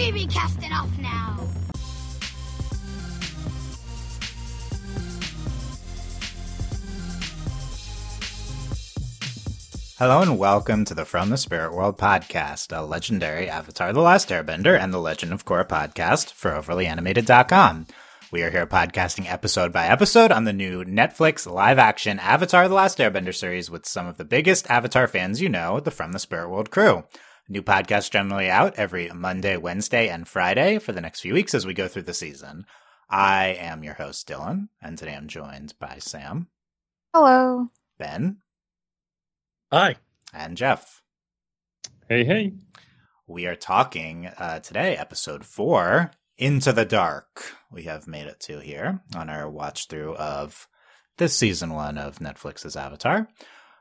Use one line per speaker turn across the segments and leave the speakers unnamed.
We be casting off now.
Hello and welcome to the From the Spirit World podcast, a legendary Avatar The Last Airbender and the Legend of Korra podcast for OverlyAnimated.com. We are here podcasting episode by episode on the new Netflix live action Avatar The Last Airbender series with some of the biggest Avatar fans you know, the From the Spirit World crew. New podcast generally out every Monday, Wednesday, and Friday for the next few weeks as we go through the season. I am your host, Dylan, and today I'm joined by Sam.
Hello.
Ben.
Hi.
And Jeff.
Hey, hey.
We are talking uh, today, episode four, Into the Dark. We have made it to here on our watch through of this season one of Netflix's Avatar.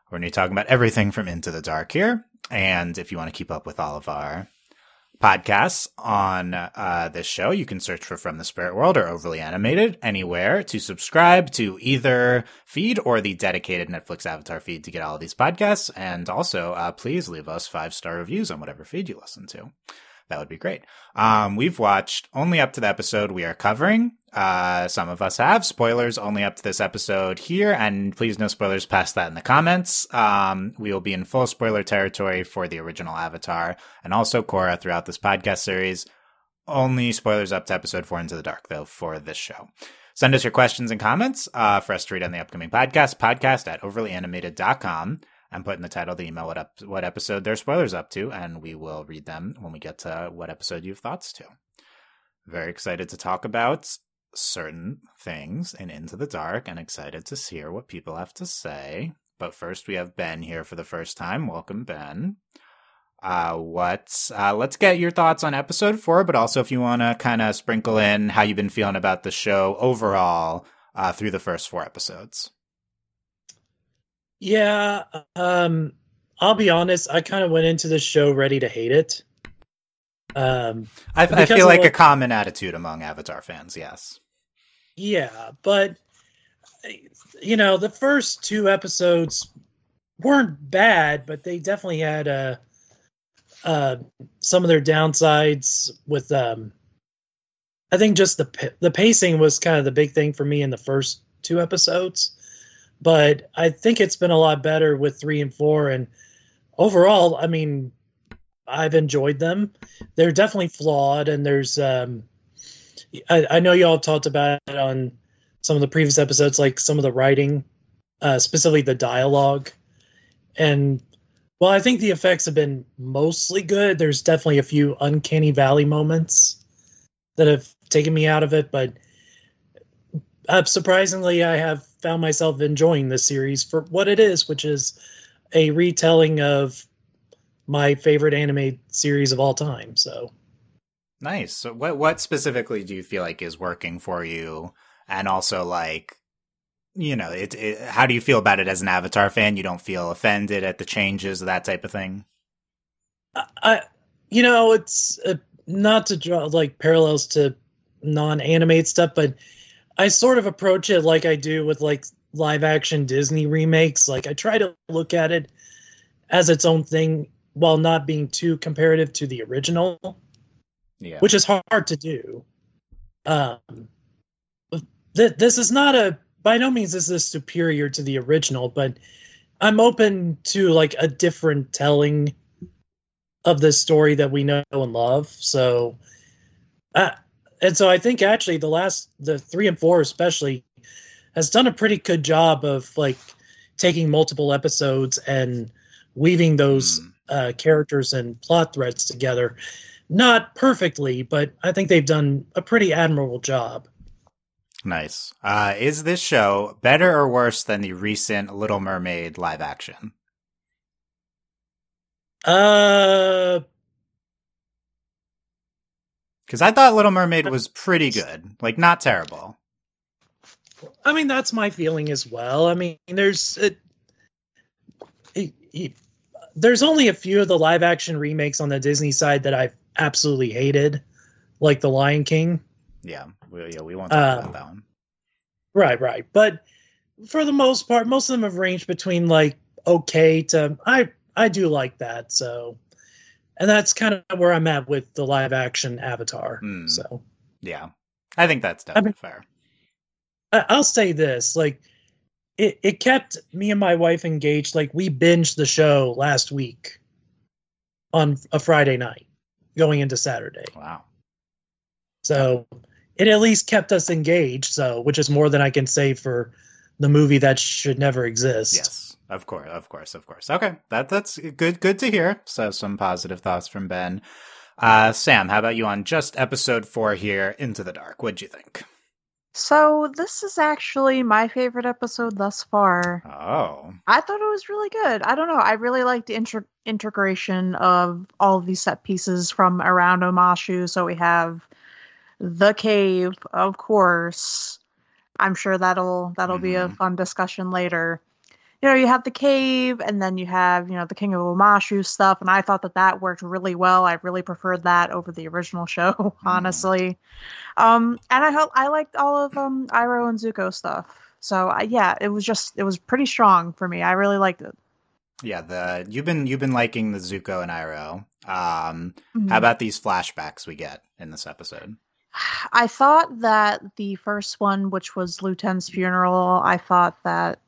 We're going to be talking about everything from Into the Dark here. And if you want to keep up with all of our podcasts on uh, this show. You can search for From the Spirit World or Overly Animated anywhere to subscribe to either feed or the dedicated Netflix Avatar feed to get all of these podcasts. And also, uh, please leave us five star reviews on whatever feed you listen to. That would be great. Um, we've watched only up to the episode we are covering. Uh, some of us have spoilers only up to this episode here, and please no spoilers past that in the comments. Um, we will be in full spoiler territory for the original Avatar and also Korra throughout this podcast series. Only spoilers up to episode four into the dark, though, for this show. Send us your questions and comments uh, for us to read on the upcoming podcast, podcast at overlyanimated.com and put in the title the email what up what episode their spoilers up to, and we will read them when we get to what episode you have thoughts to. Very excited to talk about certain things in Into the Dark and excited to hear what people have to say. But first we have Ben here for the first time. Welcome, Ben. Uh, what, uh, let's get your thoughts on episode four, but also if you want to kind of sprinkle in how you've been feeling about the show overall, uh, through the first four episodes.
Yeah, um, I'll be honest. I kind of went into the show ready to hate it. Um,
I, I feel like, like a common attitude among Avatar fans. Yes.
Yeah, but you know, the first two episodes weren't bad, but they definitely had uh, uh, some of their downsides. With um, I think just the the pacing was kind of the big thing for me in the first two episodes but I think it's been a lot better with three and four. And overall, I mean, I've enjoyed them. They're definitely flawed, and there's um, I, I know y'all talked about it on some of the previous episodes, like some of the writing, uh, specifically the dialogue, and well, I think the effects have been mostly good. There's definitely a few uncanny valley moments that have taken me out of it, but uh, surprisingly, I have found myself enjoying this series for what it is, which is a retelling of my favorite anime series of all time. So
nice. So what what specifically do you feel like is working for you, and also like you know it, it how do you feel about it as an Avatar fan? You don't feel offended at the changes, that type of thing.
I you know it's uh, not to draw like parallels to non-animate stuff, but I sort of approach it like I do with like live action Disney remakes. Like I try to look at it as its own thing while not being too comparative to the original. Yeah. Which is hard to do. Um th- this is not a by no means is this superior to the original, but I'm open to like a different telling of this story that we know and love. So and so I think actually the last the three and four especially has done a pretty good job of like taking multiple episodes and weaving those mm. uh, characters and plot threads together. Not perfectly, but I think they've done a pretty admirable job.
Nice. Uh, is this show better or worse than the recent Little Mermaid live action?
Uh,
because I thought Little Mermaid was pretty good, like not terrible.
I mean, that's my feeling as well. I mean, there's it, there's only a few of the live action remakes on the Disney side that I've absolutely hated, like The Lion King.
Yeah, we, yeah, we won't talk uh, about that one.
Right, right, but for the most part, most of them have ranged between like okay to I I do like that. So and that's kind of where I'm at with the live action Avatar.
Mm.
So
Yeah. I think that's definitely
mean-
fair.
I- I'll say this: like, it it kept me and my wife engaged. Like, we binged the show last week on a Friday night, going into Saturday.
Wow.
So it at least kept us engaged. So, which is more than I can say for the movie that should never exist.
Yes, of course, of course, of course. Okay, that that's good. Good to hear. So some positive thoughts from Ben. Uh, Sam, how about you on just episode four here, Into the Dark? What'd you think?
So this is actually my favorite episode thus far.
Oh,
I thought it was really good. I don't know. I really like the inter- integration of all of these set pieces from around Omashu. So we have the cave, of course. I'm sure that'll that'll be a
Mhm.
fun discussion later. You know, you have the cave, and then you have you know the King of Omashu stuff, and I thought that that worked really well. I really preferred that over the original show, honestly. Um, and I hope I liked all of um Iroh and Zuko stuff. So uh, yeah, it was just it was pretty strong for me. I really liked it.
yeah. The you've been you've been liking the Zuko and Iroh. Um,
Mhm.
how about these flashbacks we get in this episode?
I thought that the first one, which was Lu Ten's funeral, I thought that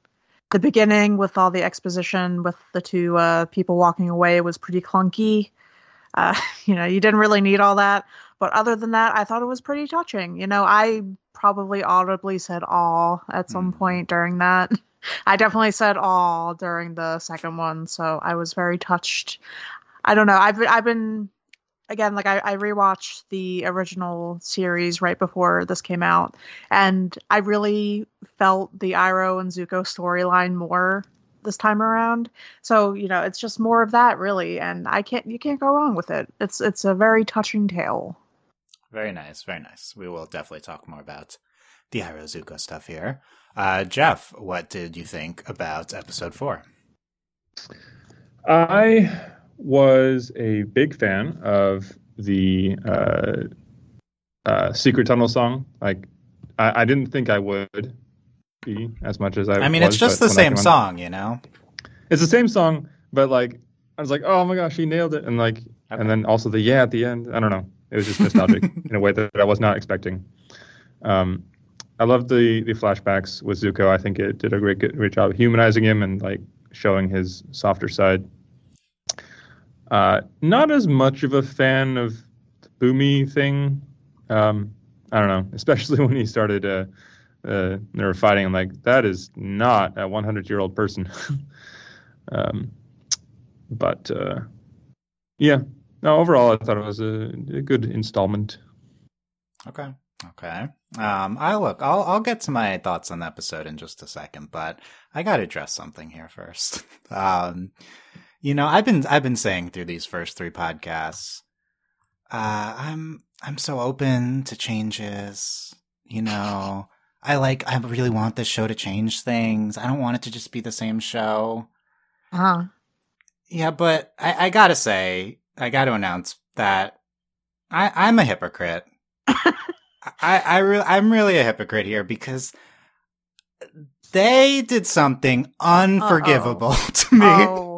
the beginning with all the exposition with the two uh, people walking away was pretty clunky. Uh, you know, you didn't really need all that. But other than that, I thought it was pretty touching. You know, I probably audibly said all at some
Mhm.
point during that. I definitely said all during the second one, so I was very touched. I don't know. I've I've been again like I, I rewatched the original series right before this came out, and I really felt the Iroh and Zuko storyline more this time around. So you know, it's just more of that really, and I can't you can't go wrong with it. It's it's a very touching tale.
Very nice, very nice. We will definitely talk more about the Iroh Zuko stuff here. Uh, Jeff, what did you think about episode four?
I was a big fan of the uh, uh, Secret Tunnel song. Like, I, I didn't think I would be as much as I.
I mean,
was,
it's just the same
came on-
song, you know.
It's the same song, but like, I was like, oh my gosh, he nailed it, and like,
Okay.
and then also the yeah at the end. I don't know. It was just nostalgic in a way that I was not expecting. Um, I love the the flashbacks with Zuko. I think it did a great great job of humanizing him and like showing his softer side. Uh, not as much of a fan of the Bumi thing. Um, I don't know, especially when he started. Uh, uh, they were fighting. I'm like, that is not a 100 year old person. um, but uh, yeah, no. Overall, I thought it was a, a good installment.
Okay. Okay. Um, I look. I'll I'll get to my thoughts on the episode in just a second, but I got to address something here first. um, you know, I've been I've been saying through these first three podcasts, uh, I'm I'm so open to changes. You know, I like I really want this show to change things. I don't want it to just be the same show.
Uh-huh.
Yeah, but I, I gotta say, I gotta announce that I, I'm a hypocrite. I, I re- I'm really a hypocrite here because they did something unforgivable to me.
Oh,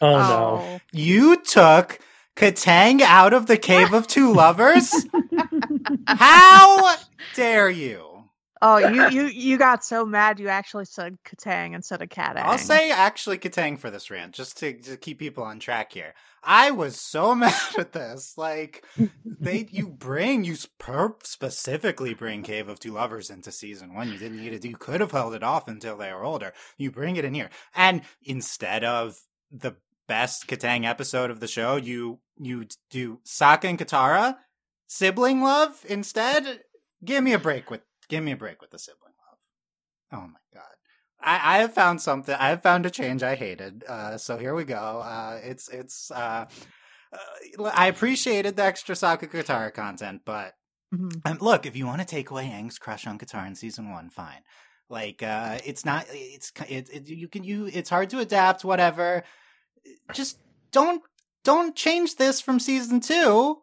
Oh, no. Oh.
You took Katang out of the Cave of Two Lovers? How dare you?
Oh, you you you got so mad you actually said Katang instead of Katang.
I'll say actually Katang for this rant, just to, to keep people on track here. I was so mad at this. Like they, you bring you per- specifically bring Cave of Two Lovers into season one. You didn't need it. You could have held it off until they were older. You bring it in here, and instead of the best Kataang episode of the show, you you do Sokka and Katara sibling love instead. Give me a break with give me a break with the sibling love. Oh my god. I, I have found something. I have found a change I hated. Uh, so here we go. Uh, it's it's. Uh, uh, I appreciated the extra Sokka Katara content, but
Mhm.
um, look, if you want to take away Aang's crush on Katara in season one, fine. Like, uh, it's not. It's it, it. You can you. It's hard to adapt. Whatever. Just don't don't change this from season two.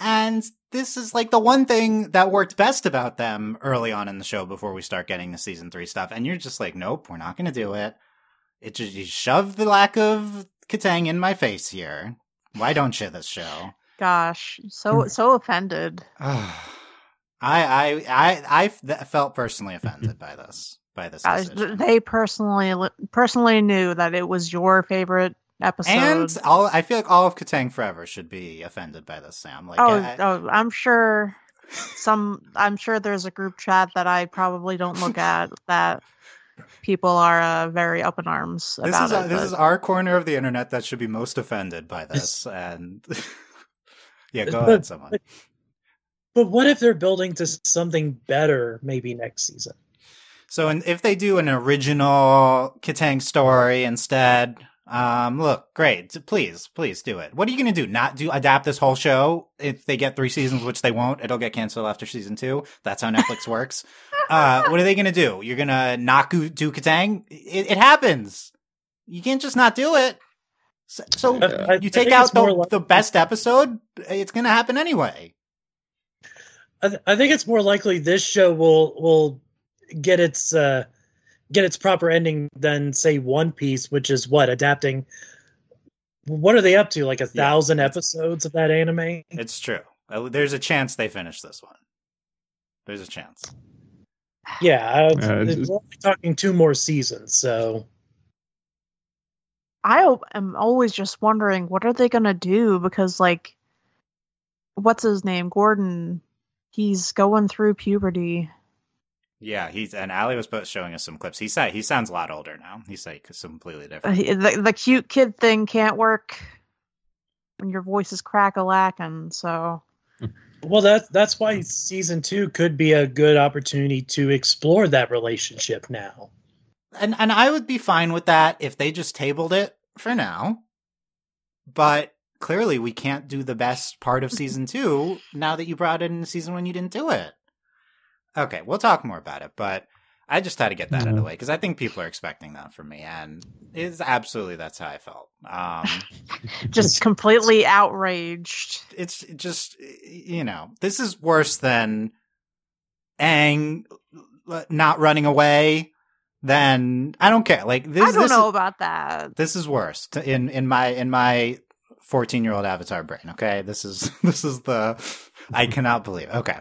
And this is like the one thing that worked best about them early on in the show before we start getting the season three stuff. And you're just like, nope, we're not going to do it. It just you shove the lack of Kataang in my face here. Why don't you this show?
Gosh, so hmm. so offended.
I I I I f- felt personally offended by this by this
they personally personally knew that it was your favorite episode.
and all I feel like all of Kataang Forever should be offended by this, Sam. Like,
oh,
I-
oh, I'm sure some. I'm sure there's a group chat that I probably don't look at that people are uh, very up in arms
this
about
is
it.
this is our corner of the internet that should be most offended by this. And yeah, go
But-
ahead, someone.
but- But what if they're building to something better maybe next season?
So, and if they do an original Kataang story instead, um, look, great. Please, please do it. What are you going to do? Not do adapt this whole show? If they get three seasons, which they won't, it'll get canceled after season two. That's how Netflix works. Uh, what are they going to do? You're going to not do Kataang? It, it happens. You can't just not do it. So, so
I- I
you take out the,
like-
the best episode, it's going to happen anyway.
I, th- I think it's more likely this show will will get its uh, get its proper ending than say One Piece, which is what adapting. What are they up to? Like a
Yeah.
thousand episodes of that anime?
It's true. There's a chance they finish this one. There's a chance.
Yeah, uh,
Uh, it's-
we're only talking two more seasons, so
I am always just wondering what are they gonna do because like, what's his name, Gordon? He's going through puberty.
Yeah, he's and Ali was both showing us some clips. He said he sounds a lot older now. He's like completely
Uh,
different.
he- The, the cute kid thing can't work when your voice is crack a lacking. So
well that that's why season two could be a good opportunity to explore that relationship now.
And and I would be fine with that if they just tabled it for now. But clearly we can't do the best part of season 2 now that you brought it in season 1 you didn't do it. Okay, we'll talk more about it, but I just had to get that out of the way because I think people are expecting that from me, and it's absolutely that's how I felt. Um,
just completely outraged.
it's just you know this is worse than Aang not running away. Then I don't care. Like this,
I don't
this
know
Is,
about that.
this is worse in in my in my fourteen year old avatar brain. Okay, this is this is the I cannot believe. Okay.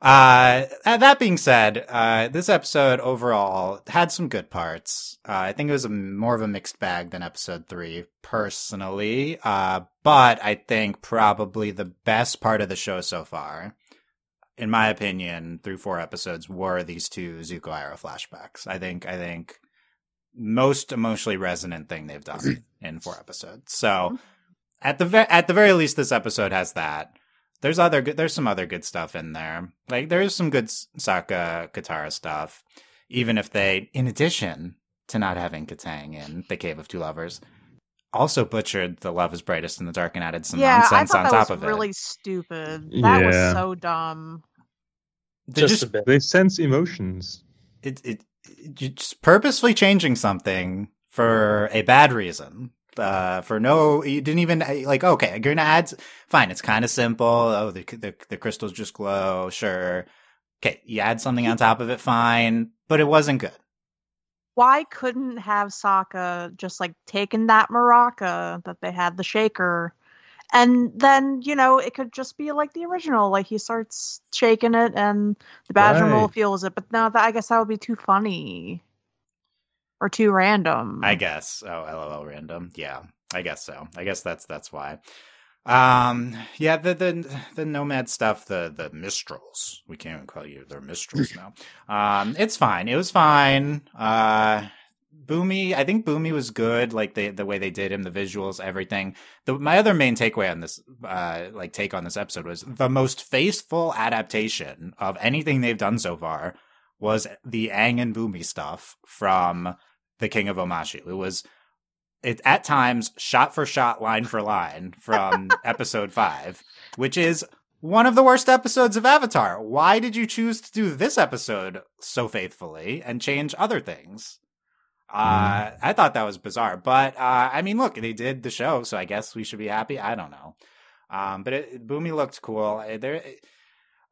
Uh, that being said, uh, this episode overall had some good parts. Uh, I think it was a, more of a mixed bag than episode three, personally. Uh, but I think probably the best part of the show so far, in my opinion, through four episodes, were these two Zuko Iroh flashbacks. I think, I think most emotionally resonant thing they've done in four episodes. So at the ve- at the very least, this episode has that. There's other good. There's some other good stuff in there. Like there's some good S- Sokka Katara stuff. Even if they, in addition to not having Kataang in the Cave of Two Lovers, also butchered the Love is Brightest in the Dark and added some
yeah, I
nonsense
thought
on
that
top
was
of
really
it.
Really stupid. That was so dumb.
They're
Just,
just
a bit.
They sense emotions.
it, it, it just purposefully changing something for a bad reason. Uh, for no, you didn't even like. Okay, you're gonna add. Fine, it's kind of simple. Oh, the, the the crystals just glow. Sure. Okay, you add something on top of it. Fine, but it wasn't good.
Why couldn't have Sokka just like taken that maraca that they had the shaker, and then you know it could just be like the original. Like he starts shaking it, and the Badgermole
Right.
feels it. But no, that I guess that would be too funny or too random.
I guess. Oh, lol, random. Yeah, I guess so. I guess that's that's why. Um, yeah, the the the nomad stuff, the the minstrels. We can't even call you they're minstrels now. Um, it's fine. It was fine. Uh, Bumi, I think Bumi was good. Like the the way they did him, the visuals, everything. The my other main takeaway on this, uh, like take on this episode was the most faithful adaptation of anything they've done so far was the Aang and Bumi stuff from the King of Omashu. It was it at times shot for shot, line for line from episode five, which is one of the worst episodes of Avatar. Why did you choose to do this episode so faithfully and change other things? Uh, I thought that was bizarre, but uh, I mean, look, they did the show, so I guess we should be happy. I don't know, um, but it, Bumi looked cool. There,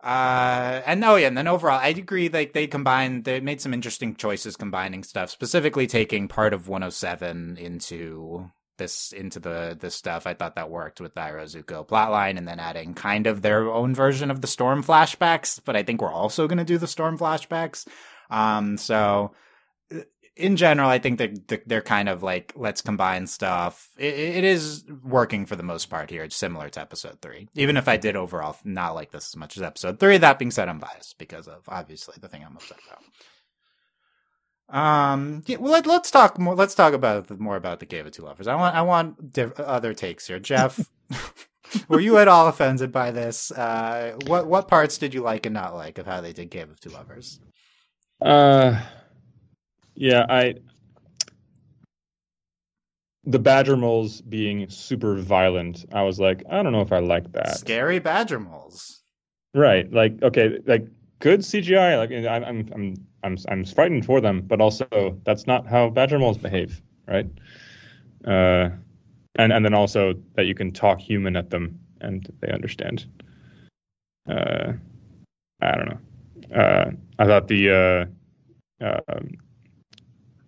uh, and oh yeah, and then overall, I agree. Like they combined, they made some interesting choices combining stuff, specifically taking part of 107 into this into the this stuff. I thought that worked with the Iroh Zuko plotline, and then adding kind of their own version of the Storm flashbacks. But I think we're also going to do the Storm flashbacks. Um, so in general, I think that they're kind of like let's combine stuff. It, it is working for the most part here. It's similar to episode three, even if I did overall not like this as much as episode three. That being said, I'm biased because of obviously the thing I'm upset about. Um, yeah, well, let, us talk more. Let's talk about the, more about the Cave of Two Lovers. I want, I want diff- other takes here. Jeff, were you at all offended by this? Uh, what, what parts did you like and not like of how they did Cave of Two Lovers?
Uh, yeah, I. The badger moles being super violent, I was like, I don't know if I like that.
Scary badger moles.
Right, like okay, like good CGI. Like I'm, I'm, I'm I'm I'm frightened for them, but also that's not how badger moles behave, right? Uh, and and then also that you can talk human at them and they understand. Uh, I don't know. Uh, I thought the uh, uh,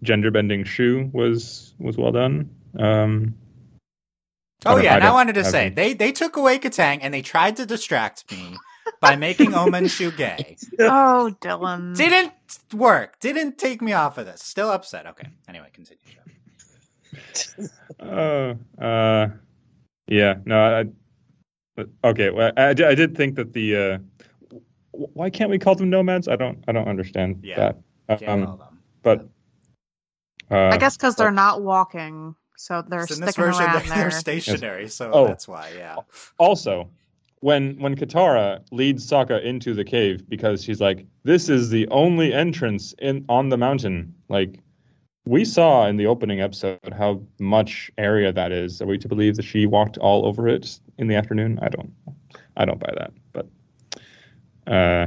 gender bending Shu was was well done. Um,
oh yeah, and I, I wanted to say they they took away Katang and they tried to distract me by making Omen Shu gay.
Oh, Dylan.
Didn't work. Didn't take me off of this. Still upset. Okay. Anyway, continue.
uh, uh, yeah. No, I, okay. Well, I, I did think that the, uh, why can't we call them nomads? I don't, I don't understand yeah, that. Um, but,
uh, I guess because they're not walking. So they're so sticking around
they're,
there.
They're stationary, yes. so oh, that's why. Yeah.
Also, when when Katara leads Sokka into the cave because she's like, this is the only entrance in on the mountain. Like we saw in the opening episode how much area that is. Are we to believe that she walked all over it in the afternoon? I don't I don't buy that. But uh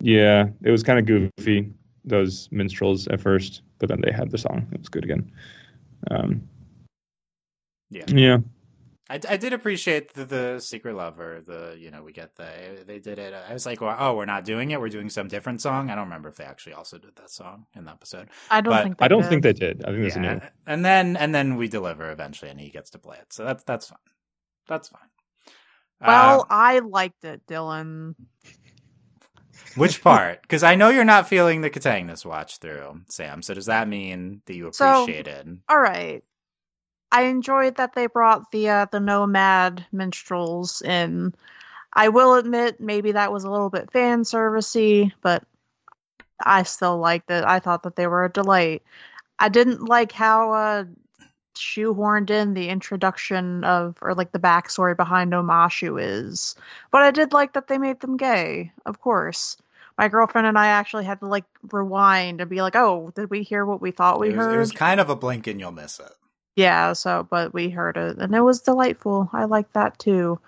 yeah, it was kind of goofy, those minstrels at first, but then they had the song. It was good again. Um
yeah.
Yeah.
I, I did appreciate the, the secret lover. The you know we get the they did it. I was like, well, oh, we're not doing it. We're doing some different song. I don't remember if they actually also did that song in the episode.
I don't
but,
think
I don't
did.
think they did. I think that's yeah. new.
And then and then we deliver eventually, and he gets to play it. So that's that's fine. That's fine.
Well, um, I liked it, Dylan.
Which part? Because I know you're not feeling the Kataang this watch through, Sam. So does that mean that you appreciated?
So, all right. I enjoyed that they brought the uh, the nomad minstrels in. I will admit maybe that was a little bit fan servicey, but I still liked it. I thought that they were a delight. I didn't like how uh, shoehorned in the introduction of or like the backstory behind Omashu is, but I did like that they made them gay. Of course, my girlfriend and I actually had to like rewind and be like, "Oh, did we hear what we thought we
it was,
heard?"
It was kind of a blink and you'll miss it.
Yeah, so but we heard it and it was delightful. I like that too.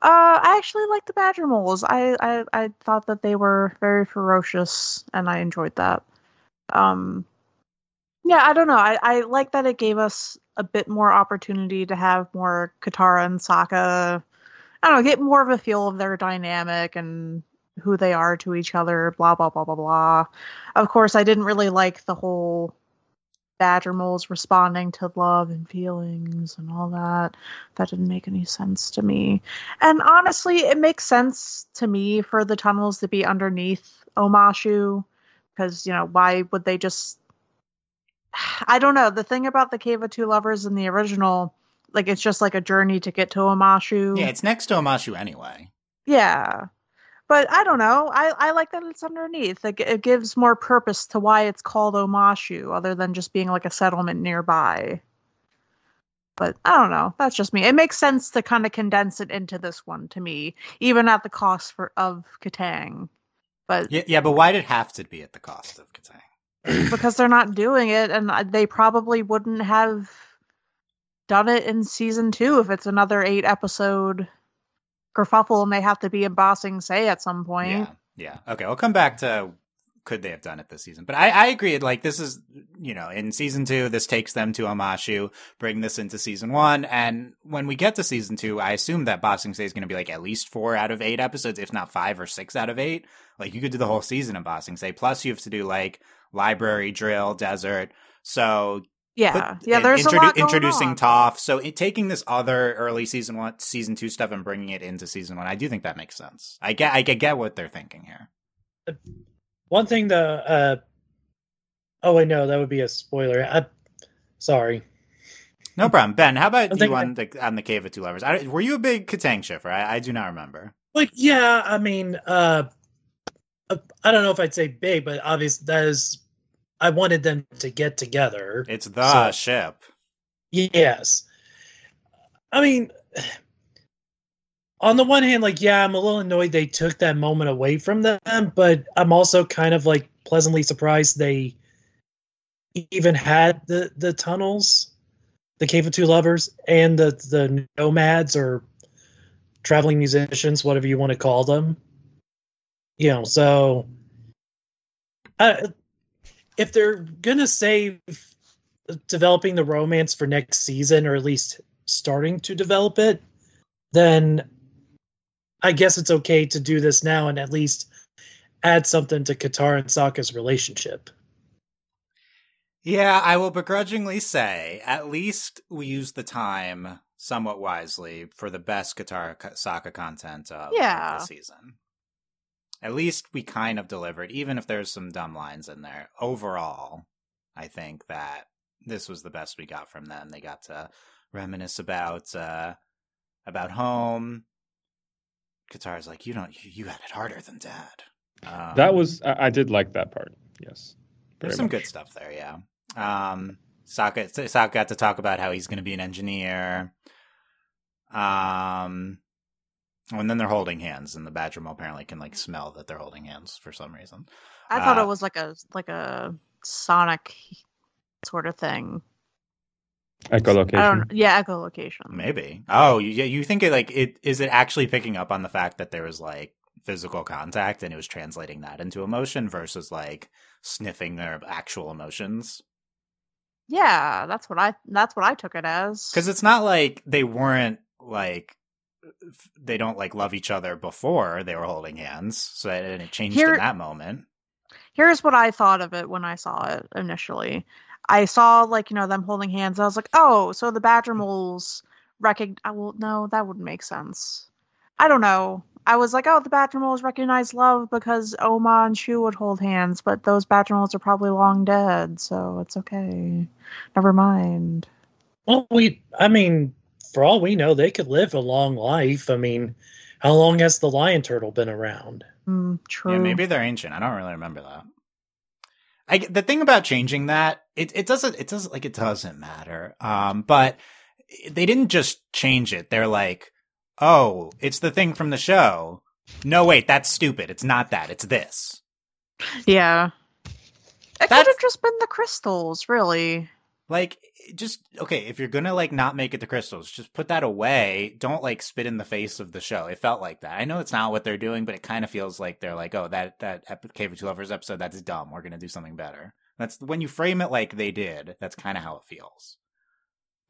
Uh, I actually like the badger moles. I, I I thought that they were very ferocious and I enjoyed that. Um, yeah, I don't know. I I like that it gave us a bit more opportunity to have more Katara and Sokka. I don't know, get more of a feel of their dynamic and who they are to each other. Blah blah blah blah blah. Of course, I didn't really like the whole badger moles responding to love and feelings and all that. That didn't make any sense to me. And honestly, it makes sense to me for the tunnels to be underneath Omashu because, you know, why would they just I don't know. The thing about the Cave of Two Lovers in the original, like it's just like a journey to get to Omashu.
Yeah, it's next to Omashu anyway.
Yeah but I don't know. I, I like that it's underneath. Like it gives more purpose to why it's called Omashu, other than just being like a settlement nearby. But I don't know. That's just me. It makes sense to kind of condense it into this one to me, even at the cost for of Kataang. But
yeah, yeah. But why did it have to be at the cost of Kataang?
because they're not doing it, and they probably wouldn't have done it in season two if it's another eight episode kerfuffle and they have to be in Ba Sing at some point.
Yeah. Yeah. Okay. We'll come back to could they have done it this season. But I, I agree. Like this is, you know, in season two, this takes them to Omashu, bring this into season one. And when we get to season two, I assume that Ba Sing Se is going to be like at least four out of eight episodes, if not five or six out of eight. Like you could do the whole season of Ba Sing Se. Plus you have to do like library, drill, desert. So
Yeah,
put-
yeah.
in-
There's a
introdu-
lot going
introducing
on.
Toph. So in taking this other early season one, season two stuff and bringing it into season one, I do think that makes sense. I get, I get, get what they're thinking here.
One thing, the uh, oh wait, no, that would be a spoiler. I, sorry.
No problem, Ben. How about
I'm
you
thinking
on the on the Cave of Two Lovers? I, were you a big Kataang shipper? I, I do not remember.
Like, yeah, I mean, uh, uh, I don't know if I'd say big, but obviously that is. I wanted them to get together.
It's the
So-
ship.
Yes. I mean, on the one hand, like, yeah, I'm a little annoyed they took that moment away from them, but I'm also kind of like pleasantly surprised they even had the the tunnels, the Cave of Two Lovers, and the the nomads or traveling musicians, whatever you want to call them. You know, so uh, if they're gonna save developing the romance for next season, or at least starting to develop it, then I guess it's okay to do this now and at least add something to Katara and Sokka's relationship.
Yeah, I will begrudgingly say at least we used the time somewhat wisely for the best Katara Sokka content of, of
Yeah.
the season. At least we kind of delivered, even if there's some dumb lines in there. Overall, I think that this was the best we got from them. They got to reminisce about uh about home. Katara's like, you don't, you, you had it harder than dad. Um,
that was I, I did like that part. Yes,
there's some
much.
good stuff there, yeah. Um, Sokka, Sokka got to talk about how he's going to be an engineer. Um, and then they're holding hands, and the Badgermo apparently can like smell that they're holding hands for some reason.
I thought
Uh,
it was like a like a Sonic sort of thing.
Echolocation.
I don't. Yeah, echolocation.
Maybe. Oh, you, you think it like it is it actually picking up on the fact that there was like physical contact and it was translating that into emotion versus like sniffing their actual emotions?
Yeah, that's what I. That's what I took it as.
Because it's not like they weren't like f- they don't like love each other before they were holding hands, so it, and it changed
Here-
in that moment.
here's what I thought of it when I saw it initially. I saw like you know them holding hands. I was like, oh, so the Badger mm. moles recognize. Well, no, that wouldn't make sense. I don't know. I was like, oh, the Badger moles recognize love because Oma and Shu would hold hands, but those Badger moles are probably long dead, so it's okay. Never mind.
Well, we, I mean, for all we know, they could live a long life. I mean, how long has the lion turtle been around?
Mm, true.
Yeah, maybe they're ancient. I don't really remember that. I the thing about changing that it it doesn't it doesn't like it doesn't matter. Um, but they didn't just change it. They're like, oh, it's the thing from the show. No, wait, that's stupid. It's not that. It's this.
Yeah. It could have just been the crystals, really.
Like, just okay. If you're gonna like not make it the crystals, just put that away. Don't like spit in the face of the show. It felt like that. I know it's not what they're doing, but it kind of feels like they're like, oh, that that ep- Cave of Two Lovers episode, that's dumb. We're gonna do something better. That's when you frame it like they did. That's kind of how it feels.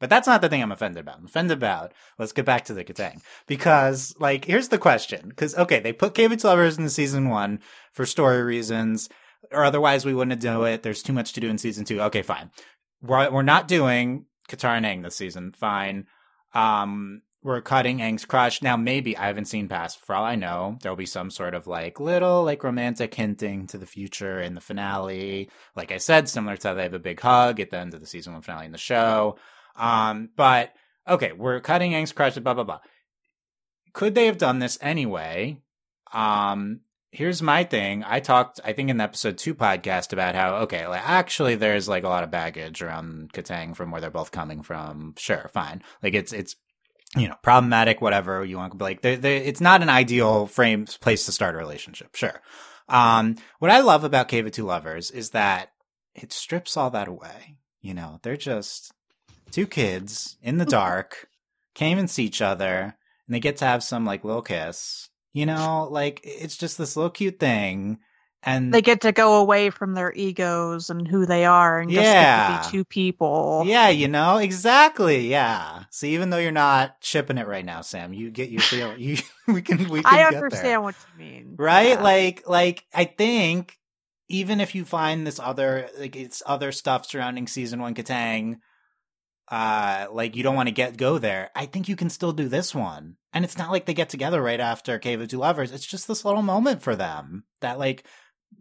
But that's not the thing I'm offended about. I'm offended about. Let's get back to the Kataang because, like, here's the question. Because okay, they put Cave Lovers in season one for story reasons, or otherwise we wouldn't do it. There's too much to do in season two. Okay, fine we're, we're not doing Katara and Aang this season. Fine. Um, we're cutting Aang's crush. Now, maybe I haven't seen past. For all I know, there'll be some sort of like little like romantic hinting to the future in the finale. Like I said, similar to how they have a big hug at the end of the season one finale in the show. Um, but okay, we're cutting Aang's crush. Blah blah blah. Could they have done this anyway? Um, here's my thing. I talked, I think, in the episode two podcast about how okay, like actually, there's like a lot of baggage around Kataang from where they're both coming from. Sure, fine. Like it's it's you know problematic, whatever you want. Like, they they it's not an ideal frame place to start a relationship. Sure. Um, what I love about Cave of Two Lovers is that it strips all that away. You know, they're just two kids in the dark, came and see each other, and they get to have some like little kiss. You know, like it's just this little cute thing, and
They get to go away from their egos and who they are and just get
Yeah.
to be two people.
yeah, you know, exactly, yeah. So even though you're not shipping it right now, Sam, you get your feel. You we can we can
I
get there.
understand what you mean.
right
Yeah.
like like i think even if you find this other like it's other stuff surrounding season one Kataang, uh, like you don't want to get go there. I think you can still do this one, and it's not like they get together right after Cave of Two Lovers. It's just this little moment for them that like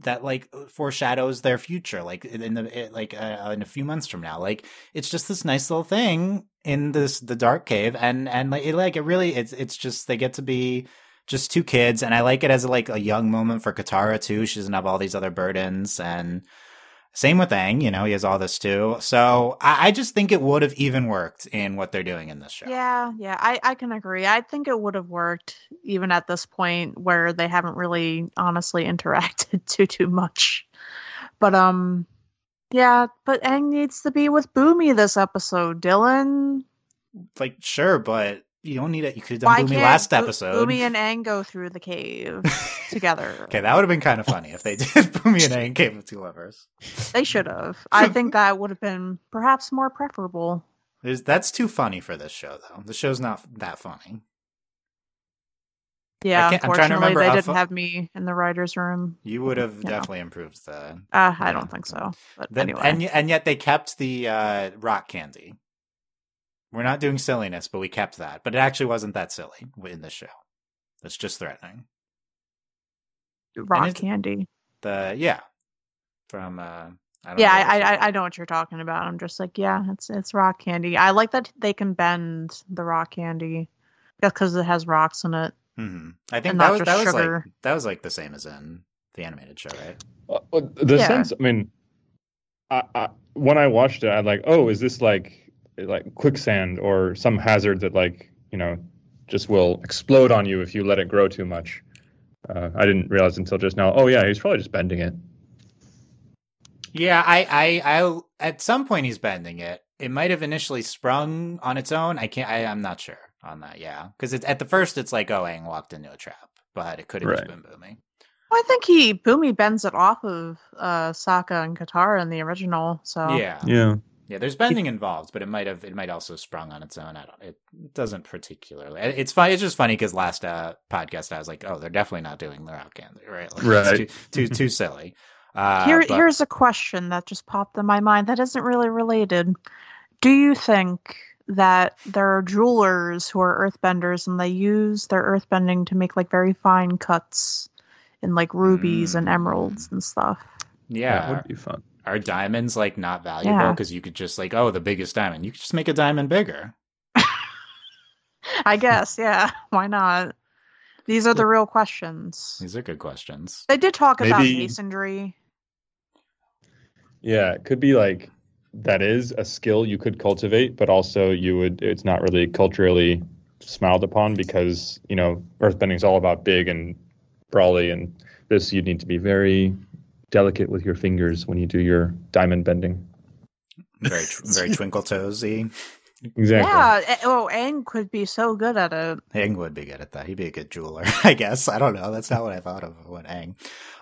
that like foreshadows their future like in the like uh, in a few months from now. Like it's just this nice little thing in this the dark cave. And and like it like it really it's it's just they get to be just two kids. And i like it as like a young moment for katara too. She doesn't have all these other burdens. And same with Aang, you know, he has all this too. So I, I, just think it would have even worked in what they're doing in this show.
Yeah, yeah, I, I can agree. I think it would have worked even at this point where they haven't really honestly interacted too too much. But um yeah, but Aang needs to be with Bumi this episode, Dylan.
Like sure, but you don't need it. You could have done Why Bumi last episode.
Bumi and Aang go through the cave together.
Okay, that would have been kind of funny if they did Bumi and Aang Cave of Two Lovers.
They should have. I think that would have been perhaps more preferable.
There's, that's too funny for this show, though. The show's not that funny.
Yeah, unfortunately, they didn't have me in the writers' room.
You would have definitely improved the.
Uh, I don't think so. But the, anyway,
and and yet they kept the uh, rock candy. We're not doing silliness, but we kept that. But it actually wasn't that silly in the show. It's just threatening.
Rock candy.
The yeah, from uh,
I yeah, I, I I know what you're talking about. I'm just like, yeah, it's it's rock candy. I like that they can bend the rock candy, just because it has rocks in it.
Mm-hmm. I think that was that was like that was like the same as in the animated show, right?
Uh, the yeah. sense, I mean, I, I, when I watched it, I'm like, oh, is this like like quicksand or some hazard that like you know just will explode on you if you let it grow too much. Uh, I didn't realize until just now. Oh yeah, he's probably just bending it.
Yeah, I, I, I, at some point he's bending it. It might have initially sprung on its own. I can't. I, I'm not sure on that. Yeah, because at the first it's like oh, Aang walked into a trap, but it could have right. just been Bumi.
Well, I think he Bumi bends it off of uh, Sokka and Katara in the original. So
yeah,
yeah.
Yeah, there's bending involved, but it might have it might also sprung on its own. I don't. It doesn't particularly. It's fun. It's just funny because last uh, podcast I was like, oh, they're definitely not doing the rock candy, right? Like,
right.
Too, too, too silly. Uh,
Here, but... here's a question that just popped in my mind that isn't really related. Do you think that there are jewelers who are earthbenders and they use their earthbending to make like very fine cuts in like rubies mm. and emeralds and stuff?
Yeah,
that would be fun
are diamonds like not valuable? Because yeah. you could just like oh the biggest diamond. You could just make a diamond bigger.
I guess yeah. Why not? These are the real questions.
These are good questions.
They did talk Maybe, about masonry.
Yeah it could be like that is a skill you could cultivate but also you would it's not really culturally smiled upon because you know earthbending is all about big and brawly and this you'd need to be very delicate with your fingers when you do your diamond bending.
Very, very twinkle toesy.
Exactly.
Yeah. Eh, oh, Aang could be so good at it.
Aang would be good at that. He'd be a good jeweler, I guess. I don't know. That's not what I thought of when Aang.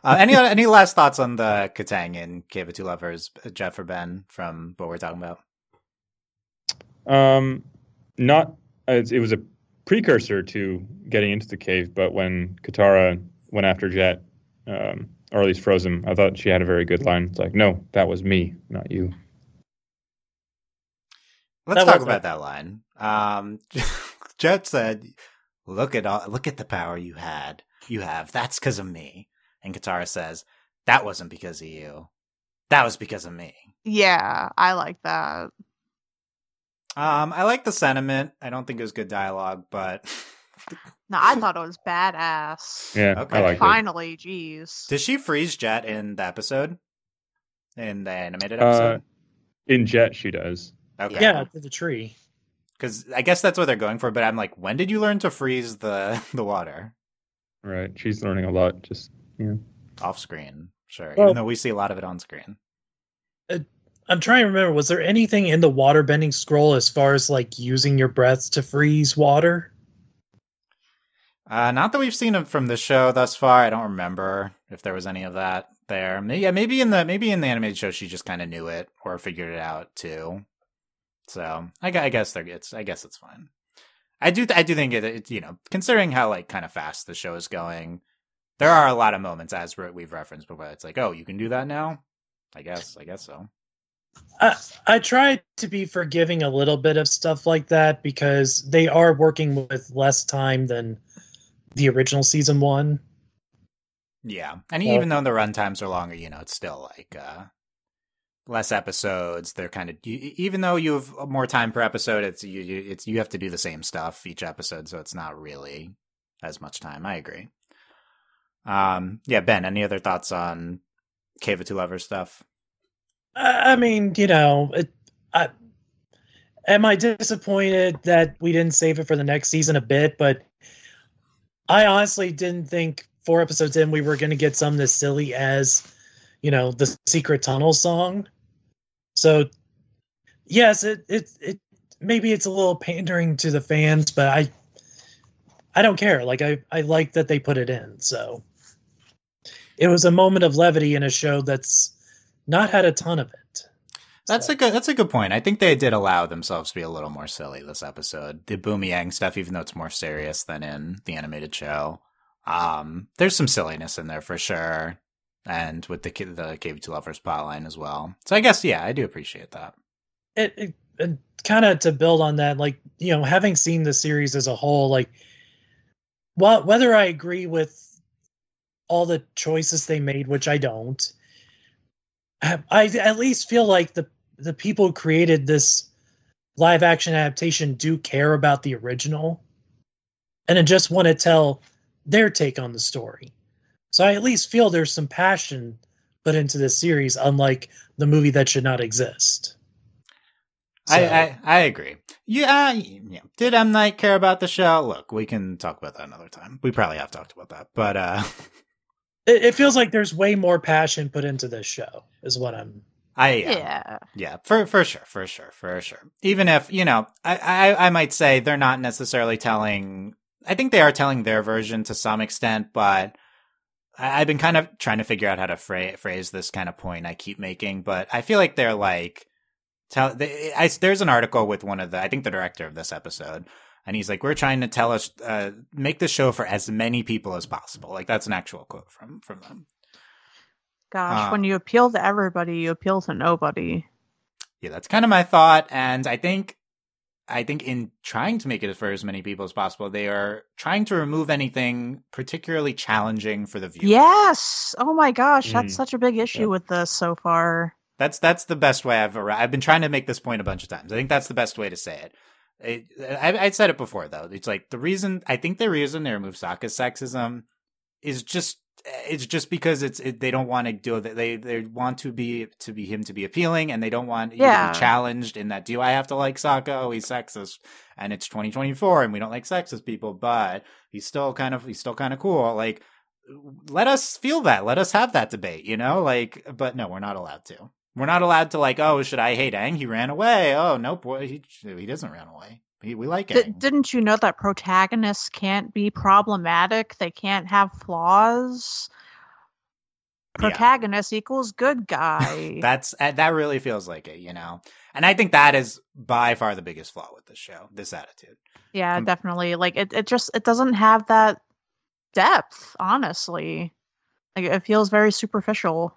Uh, any any last thoughts on the Katang and Cave of Two Lovers, Jeff or Ben, from what we're talking about?
Um, not. It, it was a precursor to getting into the cave, but when Katara went after Jet, um, or at least Frozen. I thought she had a very good line. It's like, no, that was me, not you.
Let's that talk about that line. Um, Jet said, "Look at all, look at the power you had, you have. That's because of me." And Katara says, "That wasn't because of you. That was because of me."
Yeah, I like that.
Um, I like the sentiment. I don't think it was good dialogue, but
No, I thought it was badass.
Yeah, okay. I like
Finally, it. jeez.
Did she freeze Jet in the episode? In the animated episode? Uh,
in Jet, she does.
Okay. Yeah, to the tree.
Because I guess that's what they're going for. But I'm like, when did you learn to freeze the the water?
Right. She's learning a lot. Just yeah.
Off screen, sure. Well, Even though we see a lot of it on screen.
Uh, I'm trying to remember. Was there anything in the water bending scroll as far as like using your breath to freeze water?
Uh, not that we've seen it from the show thus far. I don't remember if there was any of that there. Maybe, yeah, maybe in the maybe in the animated show she just kind of knew it or figured it out too. So I, I guess there it's I guess it's fine. I do I do think it, it you know considering how like kind of fast the show is going, there are a lot of moments as we've referenced before. It's like, oh, you can do that now. I guess. I guess so.
I, I try to be forgiving a little bit of stuff like that because they are working with less time than the original season one.
Yeah, and even though the run times are longer, you know, it's still like uh less episodes. They're kind of even though you have more time per episode, it's you, you it's you have to do the same stuff each episode, so it's not really as much time. I agree. Um, yeah, Ben, any other thoughts on Cave of Two Lovers stuff?
I mean, you know, it, I, am I disappointed that we didn't save it for the next season a bit? But I honestly didn't think four episodes in we were going to get something as silly as, you know, the Secret Tunnel song. So, yes, it it it maybe it's a little pandering to the fans, but I I don't care. Like I I like that they put it in. So it was a moment of levity in a show that's not had a ton of it.
That's so. a good. That's a good point. I think they did allow themselves to be a little more silly this episode. The Bumi Aang stuff, even though it's more serious than in the animated show, um, there's some silliness in there for sure, and with the the Cave Two Lovers plotline as well. So I guess yeah, I do appreciate that.
It, it, it kind of to build on that, like you know, having seen the series as a whole, like whether I agree with all the choices they made, which I don't. I at least feel like the the people who created this live action adaptation do care about the original and just want to tell their take on the story. So I at least feel there's some passion put into this series, unlike the movie that should not exist.
So. I, I, I agree. Yeah, yeah. Did M Night care about the show? Look, we can talk about that another time. We probably have talked about that, but uh
it, it feels like there's way more passion put into this show. Is what I'm.
I yeah. yeah for for sure for sure for sure. Even if you know, I, I I might say they're not necessarily telling. I think they are telling their version to some extent, but I, have been kind of trying to figure out how to phrase, phrase this kind of point I keep making. But I feel like they're like tell. They, I, there's an article with one of the I think the director of this episode and he's like, "We're trying to tell us, uh, make the show for as many people as possible." Like that's an actual quote from from them.
Gosh, uh, when you appeal to everybody, you appeal to nobody.
Yeah, that's kind of my thought, and I think, I think in trying to make it for as many people as possible, they are trying to remove anything particularly challenging for the viewer.
Yes. Oh my gosh, that's mm. such a big issue with this so far.
That's that's the best way I've ever. I've been trying to make this point a bunch of times. I think that's the best way to say it. It, I, I said it before though. It's like the reason I think the reason they remove Sokka's sexism is just it's just because it's it, they don't want to do it. They they want to be to be him to be appealing, and they don't want yeah. to be challenged in that. Do I have to like Sokka? Oh, he's sexist, and it's 2024, and we don't like sexist people, but he's still kind of he's still kind of cool. Like, let us feel that. Let us have that debate. You know, like, but no, we're not allowed to. We're not allowed to like, oh, should I hate Aang? He ran away. Oh, nope, boy, he he doesn't run away. We like it. D-
didn't you know that protagonists can't be problematic? They can't have flaws. Protagonist yeah. equals good guy.
That's uh, that really feels like it, you know. And I think that is by far the biggest flaw with this show. This attitude.
Yeah, Com- definitely. Like it, it just it doesn't have that depth. Honestly, like it feels very superficial.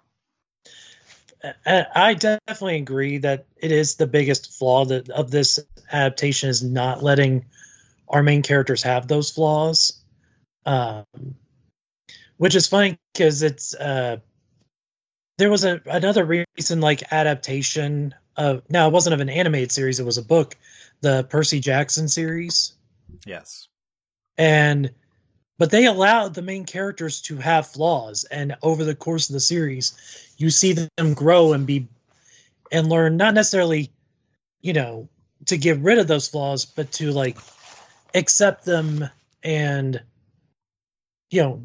I definitely agree that it is the biggest flaw that of this adaptation is not letting our main characters have those flaws, um, which is funny because it's uh, there was a another recent like adaptation of now it wasn't of an animated series it was a book, the Percy Jackson series.
Yes,
and but they allowed the main characters to have flaws and over the course of the series you see them grow and be and learn not necessarily you know to get rid of those flaws but to like accept them and you know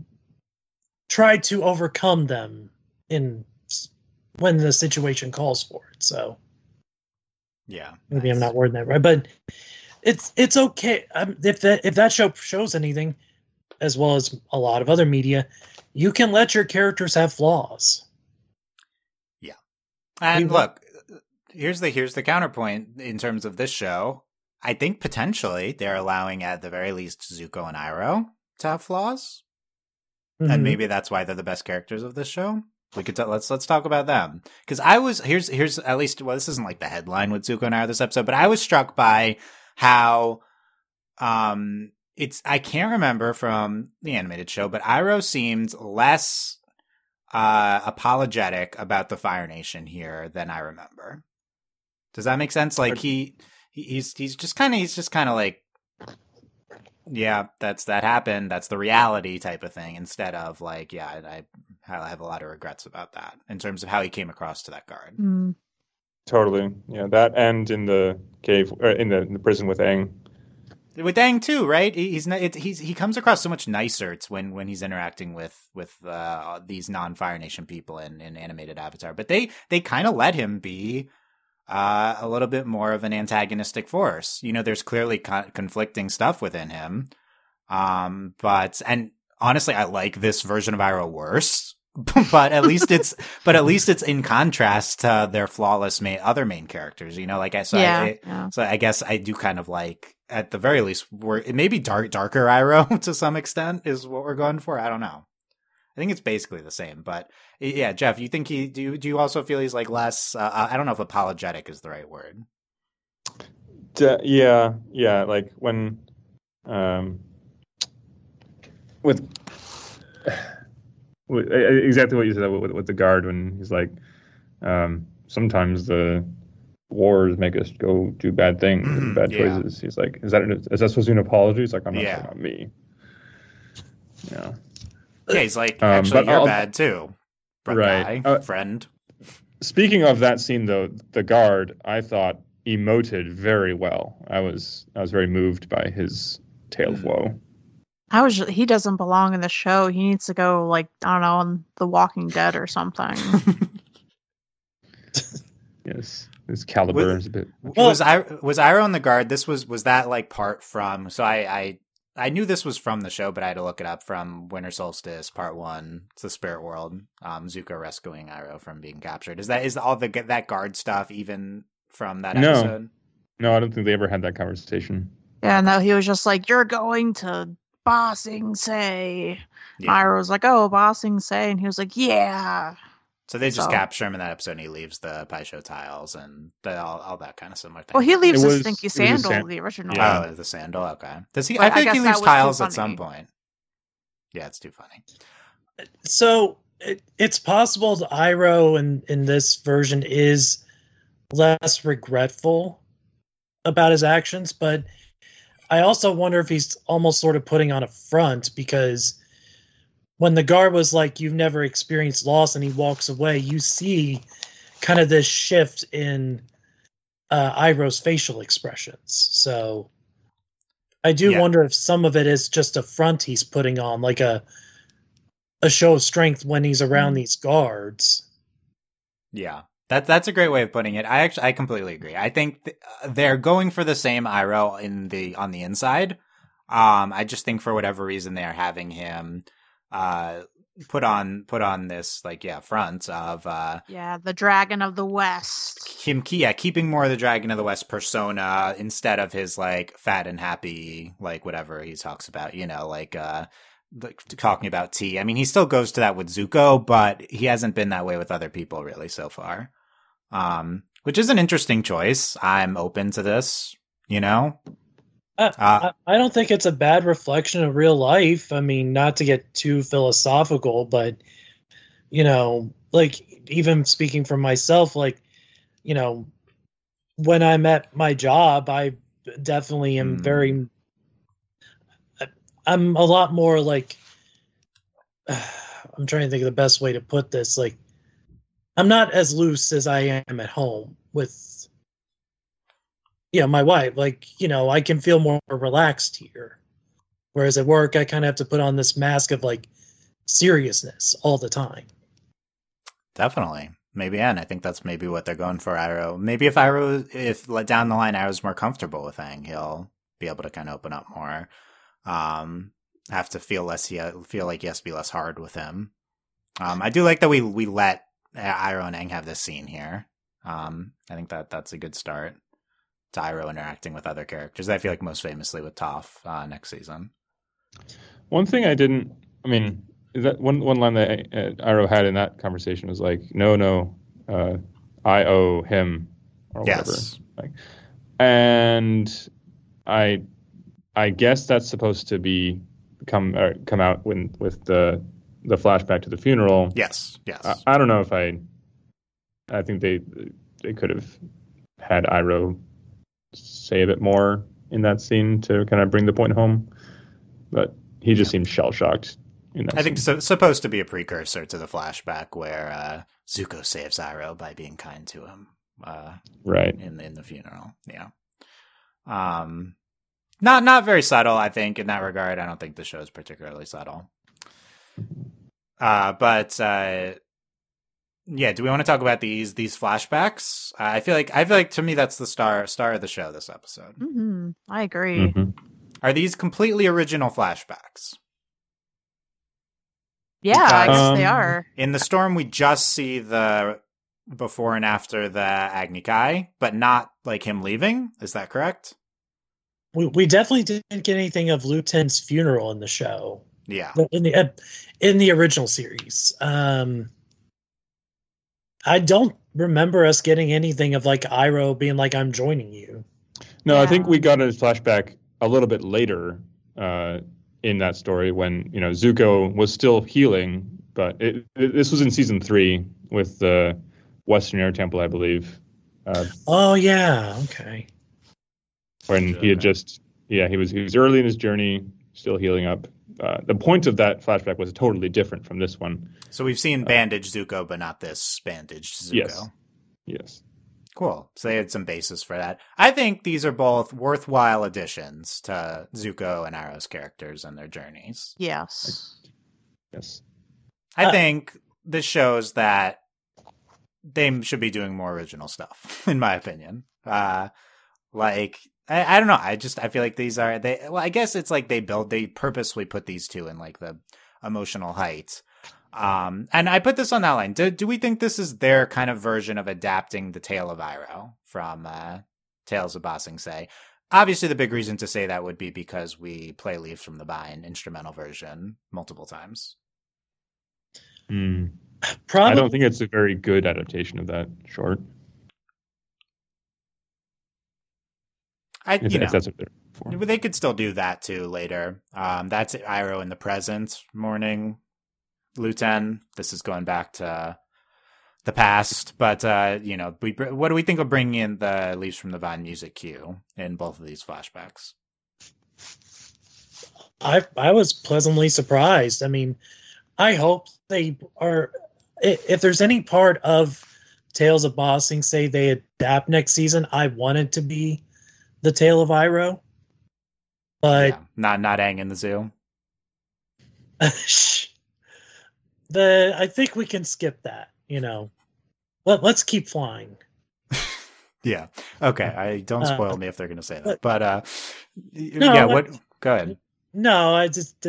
try to overcome them in when the situation calls for it so.
Yeah.
Maybe nice. i'm not wording that right but it's it's okay. Um, if that if that show shows anything as well as a lot of other media, you can let your characters have flaws.
Yeah. And look, here's the here's the counterpoint in terms of this show. I think potentially they're allowing at the very least Zuko and Iroh to have flaws.
Mhm.
and maybe that's why they're the best characters of this show. We could t- let's let's talk about them because I was here's here's at least well this isn't like the headline with Zuko and Iroh this episode, but I was struck by how um it's I can't remember from the animated show, but Iroh seemed less uh apologetic about the Fire Nation here than I remember. Does that make sense? Like he, he he's he's just kind of he's just kind of like yeah, that's that happened. That's the reality type of thing. Instead of like, yeah, I, I have a lot of regrets about that in terms of how he came across to that guard.
Mm.
Totally. Yeah, that and in the cave, or in the, in the prison with Aang.
With Dang too, right? He- He's not, it, he's he comes across so much nicer it's when when he's interacting with with uh, these non Fire Nation people in, in animated Avatar. But they they kind of let him be uh, a little bit more of an antagonistic force. You know, there's clearly con- conflicting stuff within him. Um, but and honestly, I like this version of Iroh worse. but at least it's but at least it's in contrast to their flawless main other main characters. You know, like I so
yeah,
I,
yeah.
so I guess I do kind of like, at the very least, we're it may be dark, darker Iroh to some extent is what we're going for. I don't know. I think it's basically the same, but yeah, Jeff, you think he do? You, do you also feel he's like less? Uh, I don't know if apologetic is the right word.
D- yeah, yeah. Like when, um, with, with uh, exactly what you said with, with the guard when he's like, um, sometimes the wars make us go do bad things, bad
yeah.
choices. He's like, is that an, is that supposed to be an apology? He's like, I'm not
Yeah.
talking about me. Yeah.
Yeah, he's like,
Um,
actually,
but
you're
I'll-
bad too,
Right.
guy,
Uh,
friend.
Speaking of that scene, though, the guard I thought emoted very well. I was I was very moved by his tale of
Mm.
woe.
I was. He doesn't belong in the show. He needs to go like I don't know on The Walking Dead or something.
Yes, his caliber
With-
is a bit.
Well-
was I was Iroh on the guard? This was was that like part from? So I I I knew this was from the show, but I had to look it up from Winter Solstice Part One. It's the Spirit World. Um, Zuko rescuing Iroh from being captured. Is that is all the that guard stuff even from that
No.
episode?
No, I don't think they ever had that conversation.
yeah, no, he was just like, "You're going to Ba Sing Se."
Yeah.
Myra was like, "Oh, Ba Sing Se," and he was like, "Yeah."
So they just
So-
capture him in that episode, and he leaves the Pai Sho tiles and the, all all that kind of similar thing.
Well, he leaves
It
the
was-
stinky
it
sandal,
san-
the original.
Yeah.
Oh, the sandal. Okay. Does he?
But
I
I
think he leaves tiles at some point. Yeah, it's too funny.
so it, it's possible that Iroh in in this version is less regretful about his actions, but I also wonder if he's almost sort of putting on a front because when the guard was like, "You've never experienced loss," and he walks away, you see kind of this shift in uh, Iroh's facial expressions. So I do
Yeah.
wonder if some of it is just a front he's putting on, like a a show of strength when he's around
Mm.
these guards.
Yeah. That that's a great way of putting it. I actually I completely agree. I think th- uh, they're going for the same Iroh in the on the inside. Um, I just think for whatever reason they are having him uh put on put on this like yeah front of uh
Yeah, the Dragon of the West.
him yeah keeping more of the Dragon of the West persona instead of his like fat and happy like whatever he talks about. You know like uh like talking about tea. I mean, he still goes to that with Zuko, but he hasn't been that way with other people really so far. Um, which is an interesting choice. I'm open to this, you know?
Uh,
Uh,
I, I don't think it's a bad reflection of real life. I mean, not to get too philosophical, but you know, like even speaking for myself, like you know, when I'm at my job, I definitely am
Hmm.
very. I'm a lot more like. I'm trying to think of the best way to put this. Like, I'm not as loose as I am at home with you know, my wife. Like, you know, I can feel more relaxed here. Whereas at work, I kind of have to put on this mask of like seriousness all the time.
Definitely. Maybe, and I think that's maybe what they're going for Iroh. Maybe if Iroh, if down the line I was more comfortable with Aang, he'll be able to kind of open up more. Um, have to feel less, he feel like he has to be less hard with him. Um, I do like that we we let Iroh and Aang have this scene here. Um, I think that that's a good start to Iroh interacting with other characters. I feel like most famously with Toph uh, next season.
One thing I didn't, I mean, is that one one line that uh, Iroh had in that conversation was like, "No, no, uh, I owe him," or whatever.
Yes.
Like, and I, I guess that's supposed to be come uh, come out when with the the flashback to the funeral.
Yes. Yes.
I, I don't know if I. I think they they could have had Iroh say a bit more in that scene to kind of bring the point home, but he just seemed shell shocked in that.
I think
scene.
so, supposed to be a precursor to the flashback where uh, Zuko saves Iroh by being kind to him uh,
right.
in in the funeral. Yeah. Um, not not very subtle. I think in that regard, I don't think the show is particularly subtle. Uh, but uh, yeah, do we want to talk about these these flashbacks? Uh, I feel like I feel like to me that's the star star of the show this episode.
hmm I agree.
Mhm.
Are these completely original flashbacks?
Yeah, I guess
Because-
they
Um,
are.
In the storm, we just see the before and after the Agni Kai, but not like him leaving. Is that correct?
We, we definitely didn't get anything of Lu Ten's funeral in the show
Yeah.
in the uh, in the original series. Um, I don't remember us getting anything of like Iroh being like, "I'm joining you."
No, I think we got a flashback a little bit later uh, in that story when you know Zuko was still healing, but it, it, this was in season three with the Western Air Temple, I believe, uh,
Oh yeah, okay.
When he had
Okay.
just yeah he was he was early in his journey, still healing up. Uh, the point of that flashback was totally different from this one.
So we've seen bandaged Zuko, but not this bandaged Zuko.
Yes. Yes.
Cool. So they had some basis for that. I think these are both worthwhile additions to Zuko and Iroh's characters and their journeys.
Yes.
Yes.
I
Uh,
think this shows that they should be doing more original stuff, in my opinion. Uh, like I, I don't know. I just I feel like these are they. Well, I guess it's like they build they purposely put these two in like the emotional height. Um, and I put this on that line. Do, do we think this is their kind of version of adapting the Tale of Iroh from uh, Tales of Ba Sing Se? Obviously, the big reason to say that would be because we play Leaves from the Vine instrumental version multiple times.
Hmm.
Probably.
I don't think it's a very good adaptation of that short.
I
If,
you know
if that's what they're for.
But They could still do that too later. Um, that's Iroh in the present morning, Lu Ten. This is going back to the past, but uh, you know, we what do we think of bringing in the Leaves from the Vine music cue in both of these flashbacks?
I I was pleasantly surprised. I mean, I hope they are. If there's any part of Tales of Ba Sing Se they adapt next season, I want it to be the Tale of Iroh. But
yeah, not not Aang in the zoo.
the I think we can skip that. You know, let let's keep flying.
Yeah. Okay. I don't
Uh,
spoil me if they're going to say that.
but-
But uh,
No,
yeah. What? Go ahead.
No, I just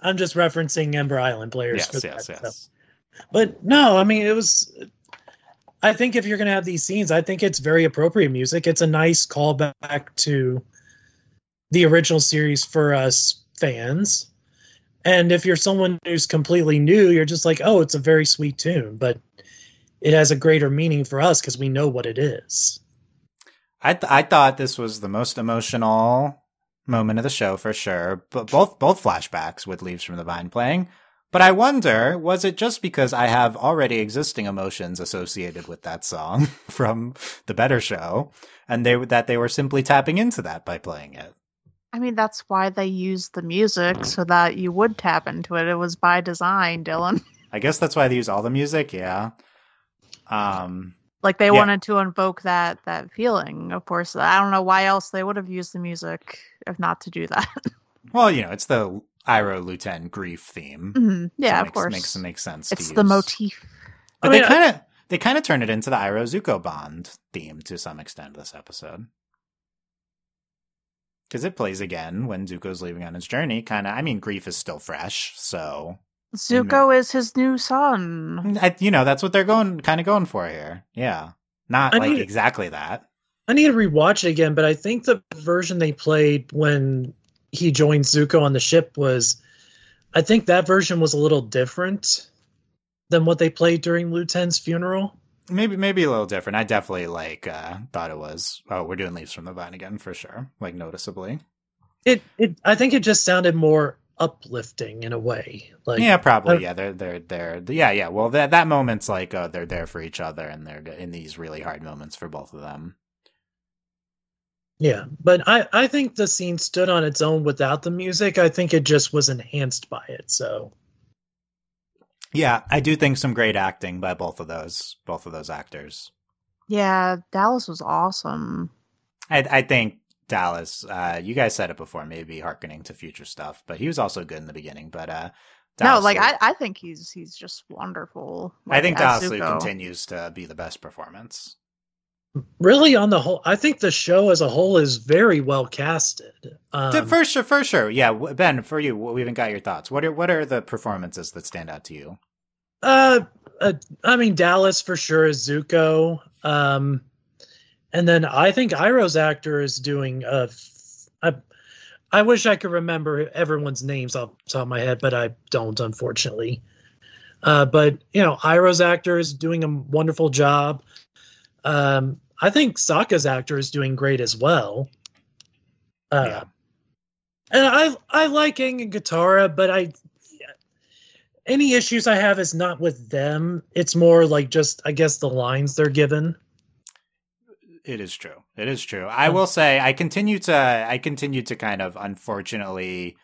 I'm just referencing Ember Island players.
Yes.
for
Yes.
that,
Yes.
so. But no, I mean it was. I think if you're going to have these scenes, I think it's very appropriate music. It's a nice callback to the original series for us fans. And if you're someone who's completely new, you're just like, oh, it's a very sweet tune, but it has a greater meaning for us because we know what it is.
I th- I thought this was the most emotional moment of the show for sure. But both both flashbacks with Leaves from the Vine playing. But I wonder, was it just because I have already existing emotions associated with that song from the Better Show, and they that they were simply tapping into that by playing it?
I mean, that's why they used the music so that you would tap into it. It was by design, Dylan.
I guess that's why they use all the music. Yeah. Um.
Like they
Yeah.
wanted to invoke that that feeling. Of course, I don't know why else they would have used the music if not to do that.
Well, you know, it's the Iroh Lu Ten grief theme.
Mhm. Yeah,
So it
of course.
makes makes sense. to
it's the motif.
But
I mean,
they kind of they kind of turn it into the Iroh Zuko Bond theme to some extent this episode. Because it plays again when Zuko's leaving on his journey. Kind of, I mean, grief is still fresh, so
Zuko is his new son.
I, you know that's what they're going, kind of going for here. Yeah, not
I
like
mean-
exactly that.
I need to rewatch it again, but I think the version they played when he joined Zuko on the ship was I think that version was a little different than what they played during Lu Ten's funeral.
Maybe maybe a little different. I definitely like uh thought it was oh we're doing leaves from the vine again for sure. Like noticeably.
It it I think it just sounded more uplifting in a way. Like
yeah, probably. yeah, they're they're they're yeah yeah. Well, that that moment's like oh they're there for each other and they're in these really hard moments for both of them.
Yeah, but I I think the scene stood on its own without the music. I think it just was enhanced by it. So
Yeah, I do think some great acting by both of those both of those actors.
Yeah, Dallas was awesome.
I I think Dallas. Uh, you guys said it before, maybe harkening to future stuff, but he was also good in the beginning. But uh,
no, like
Liu-
I, I think he's he's just wonderful.
I think Dallas Liu
Zuko.
continues to be the best performance.
Really, on the whole, I think the show as a whole is very well casted. Um,
for sure, for sure. Yeah, Ben, for you, we haven't got your thoughts. What are what are the performances that stand out to you?
Uh, uh, I mean Dallas for sure is Zuko. Um, and then I think Iroh's actor is doing a. I, I wish I could remember everyone's names off the top of my head, but I don't, unfortunately. Uh, but you know, Iroh's actor is doing a wonderful job. Um, I think Sokka's actor is doing great as well. Uh,
Yeah.
and I I like Aang and Katara, but I any issues I have is not with them. It's more like just I guess the lines they're given.
It is true. It is true. I will say I continue to I continue to kind of unfortunately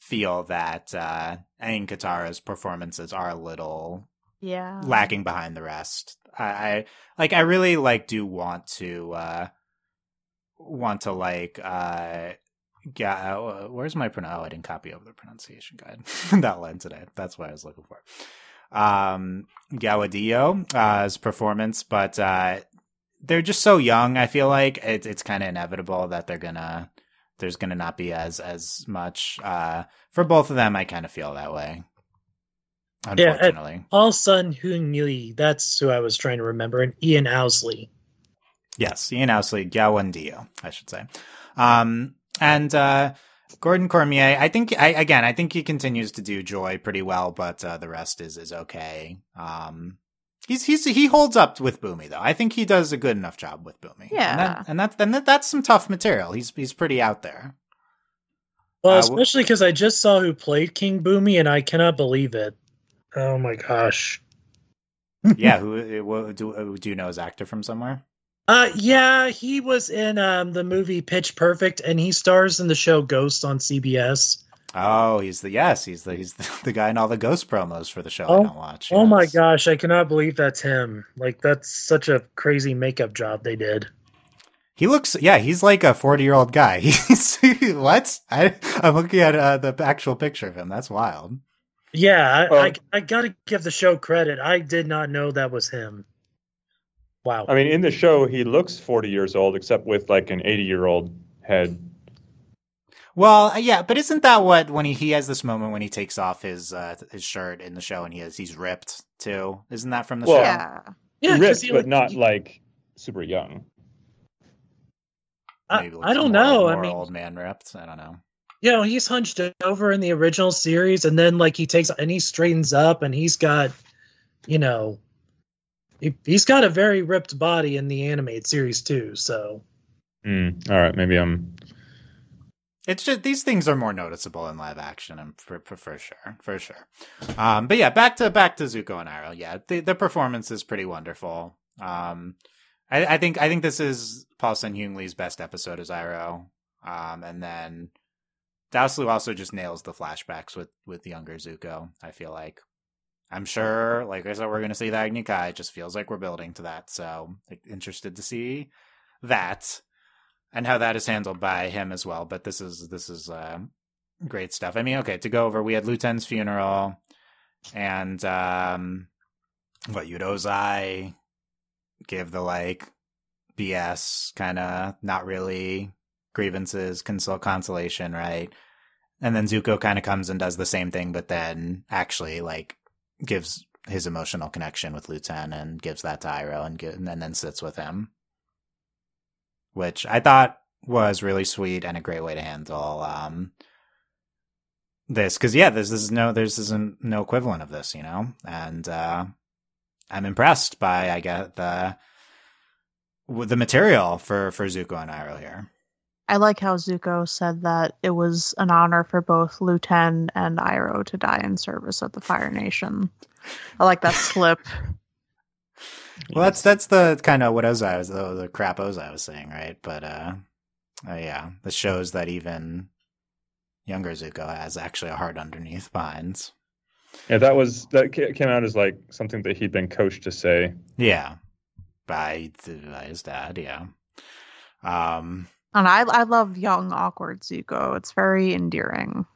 feel that uh Aang Katara's performances are a little
Yeah.
lacking behind the rest. I, I like I really like do want to uh want to like uh uh, where's my pronoun oh, I didn't copy over the pronunciation guide that line today. That's what I was looking for. Um Kiawentiio uh performance, but uh they're just so young, I feel like it, it's kind of inevitable that they're gonna there's gonna not be as as much uh for both of them I kind of feel that way.
Yeah, and- All Sun Hyung Lee, that's who I was trying to remember, and Ian Ousley.
Yes, Ian Ousley, Kiawentiio, I should say. Um, and uh, Gordon Cormier, I think, I, again, I think he continues to do Joy pretty well, but uh, the rest is is okay. Um, he's he's he holds up with Bumi though. I think he does a good enough job with Bumi.
Yeah.
and, that, and that's and that, that's some tough material. He's he's pretty out there.
Well,
Uh,
especially because I just saw who played King Bumi, and I cannot believe it. Oh my gosh.
yeah, who who- do do you know his actor from somewhere?
Uh, yeah, he was in um the movie Pitch Perfect, and he stars in the show Ghost on CBS.
Oh, he's the yes, he's the he's the, the guy in all the ghost promos for the show
Oh,
I don't watch.
Oh my gosh, I cannot believe that's him. Like that's such a crazy makeup job they did.
He looks, yeah, he's like a 40 year old guy. He's, what? I, I'm looking at uh, the actual picture of him. That's wild.
Yeah, I,
Well-
I, I gotta give the show credit. I did not know that was him. Wow.
I mean, in the show, he looks 40 years old, except with like an 80 year old head.
Well, uh, yeah, but isn't that what, when he, he has this moment when he takes off his, uh, his shirt in the show and he has, he's ripped too? Isn't that from the
Well,
show?
Yeah.
yeah, 'cause
ripped,
he,
but
like,
not
he-
like super young.
I,
Maybe
I don't
more-
know.
More
I mean,
old man ripped. I don't know.
You know, he's hunched over in the original series, and then like he takes and he straightens up, and he's got, you know, he, he's got a very ripped body in the animated series too. So
Mm, all right, maybe I'm.
It's just these things are more noticeable in live action, and for, for, for sure, for sure. Um, but yeah, back to back to Zuko and Iroh. Yeah, the the performance is pretty wonderful. Um, I, I think I think this is Paul Sun Hyung Lee's best episode as Iroh. Um, and then Dallas Liu also just nails the flashbacks with with younger Zuko. I feel like. I'm sure, like I said, we're going to see the Agni Kai. It just feels like we're building to that. So, like, interested to see that and how that is handled by him as well. But this is this is uh, great stuff. I mean, okay, to go over, we had Lu Ten's funeral, and um, what Yudozai give the like BS kind of not really grievances consol consolation, right? And then Zuko kind of comes and does the same thing, but then actually like gives his emotional connection with Lu Ten and gives that to Iroh and, and then sits with him which I thought was really sweet and a great way to handle um this because yeah, this is no there's isn't no equivalent of this, you know, and uh, I'm impressed by I get the the material for for Zuko and Iroh here.
I like how Zuko said that it was an honor for both Lu Ten and Iroh to die in service of the Fire Nation. I like that slip.
Well, that's that's the kind of what Ozai was the, the crap Ozai was saying, right? But uh, uh, yeah, this shows that even younger Zuko has actually a heart underneath behind.
Yeah, that was that came out as like something that he'd been coached to say.
Yeah, by, the, by his dad. Yeah. Um,
And I I love young awkward Zuko. It's very endearing.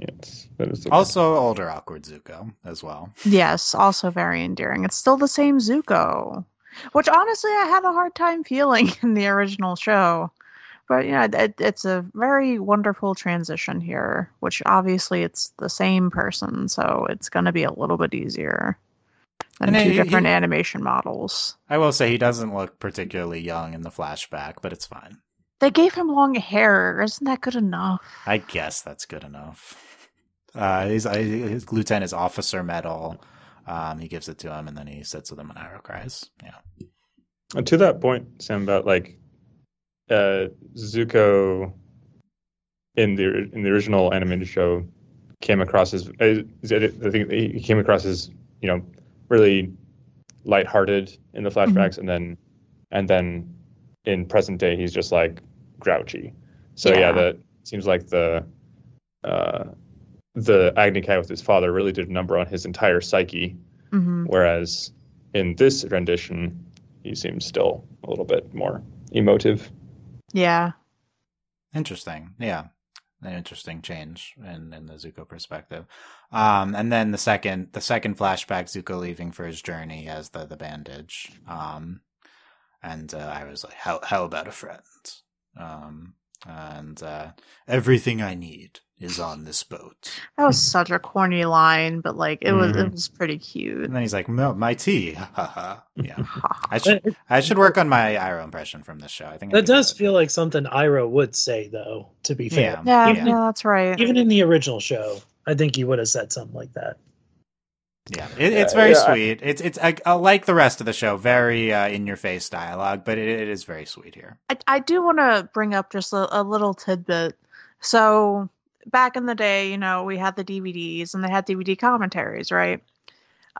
Yes, that is the
also older awkward Zuko as well.
Yes, also very endearing. It's still the same Zuko, which honestly I had a hard time feeling in the original show. But yeah, it, it's a very wonderful transition here, which obviously it's the same person, so it's going to be a little bit easier than
And
two
he-
different
he-
animation models.
I will say he doesn't look particularly young in the flashback, but it's fine.
They gave him long hair. Isn't that good enough?
I guess that's good enough. Uh, he's, uh, his lieutenant is officer medal. Um, he gives it to him, and then he sits with him and Iroh cries. Yeah.
And to that point, Sam, about like uh, Zuko in the in the original animated show came across as I think he came across as you know really lighthearted in the flashbacks, and then and then in present day he's just like grouchy. So yeah,
Yeah.
that seems like the uh, the Agni Kai with his father really did a number on his entire psyche.
hmm
Whereas in this rendition, he seems still a little bit more emotive.
Yeah.
Interesting. Yeah. An interesting change in, in the Zuko perspective. Um, and then the second the second flashback, Zuko leaving for his journey as the, the bandage. Um, and uh, I was like, How how about a friend? Um, and uh, everything I need is on this boat.
That was such a corny line, but like it was it
Mhm.
was pretty cute.
And then he's like, "No, my tea." Yeah. I should I should work on my Iroh impression from this show. I think I
that
could do
does
it.
feel like something Iroh would say, though. To be fair,
Yeah.
yeah,
Even-
yeah, that's right.
even in the original show, I think he would have said something like that.
Yeah, it, it's very
yeah, I-
sweet. It's it's I, I like the rest of the show, very uh, in your face dialogue, but it, it is very sweet here.
I, I do want to bring up just a, a little tidbit. So back in the day, you know, we had the DVDs and they had DVD commentaries, right?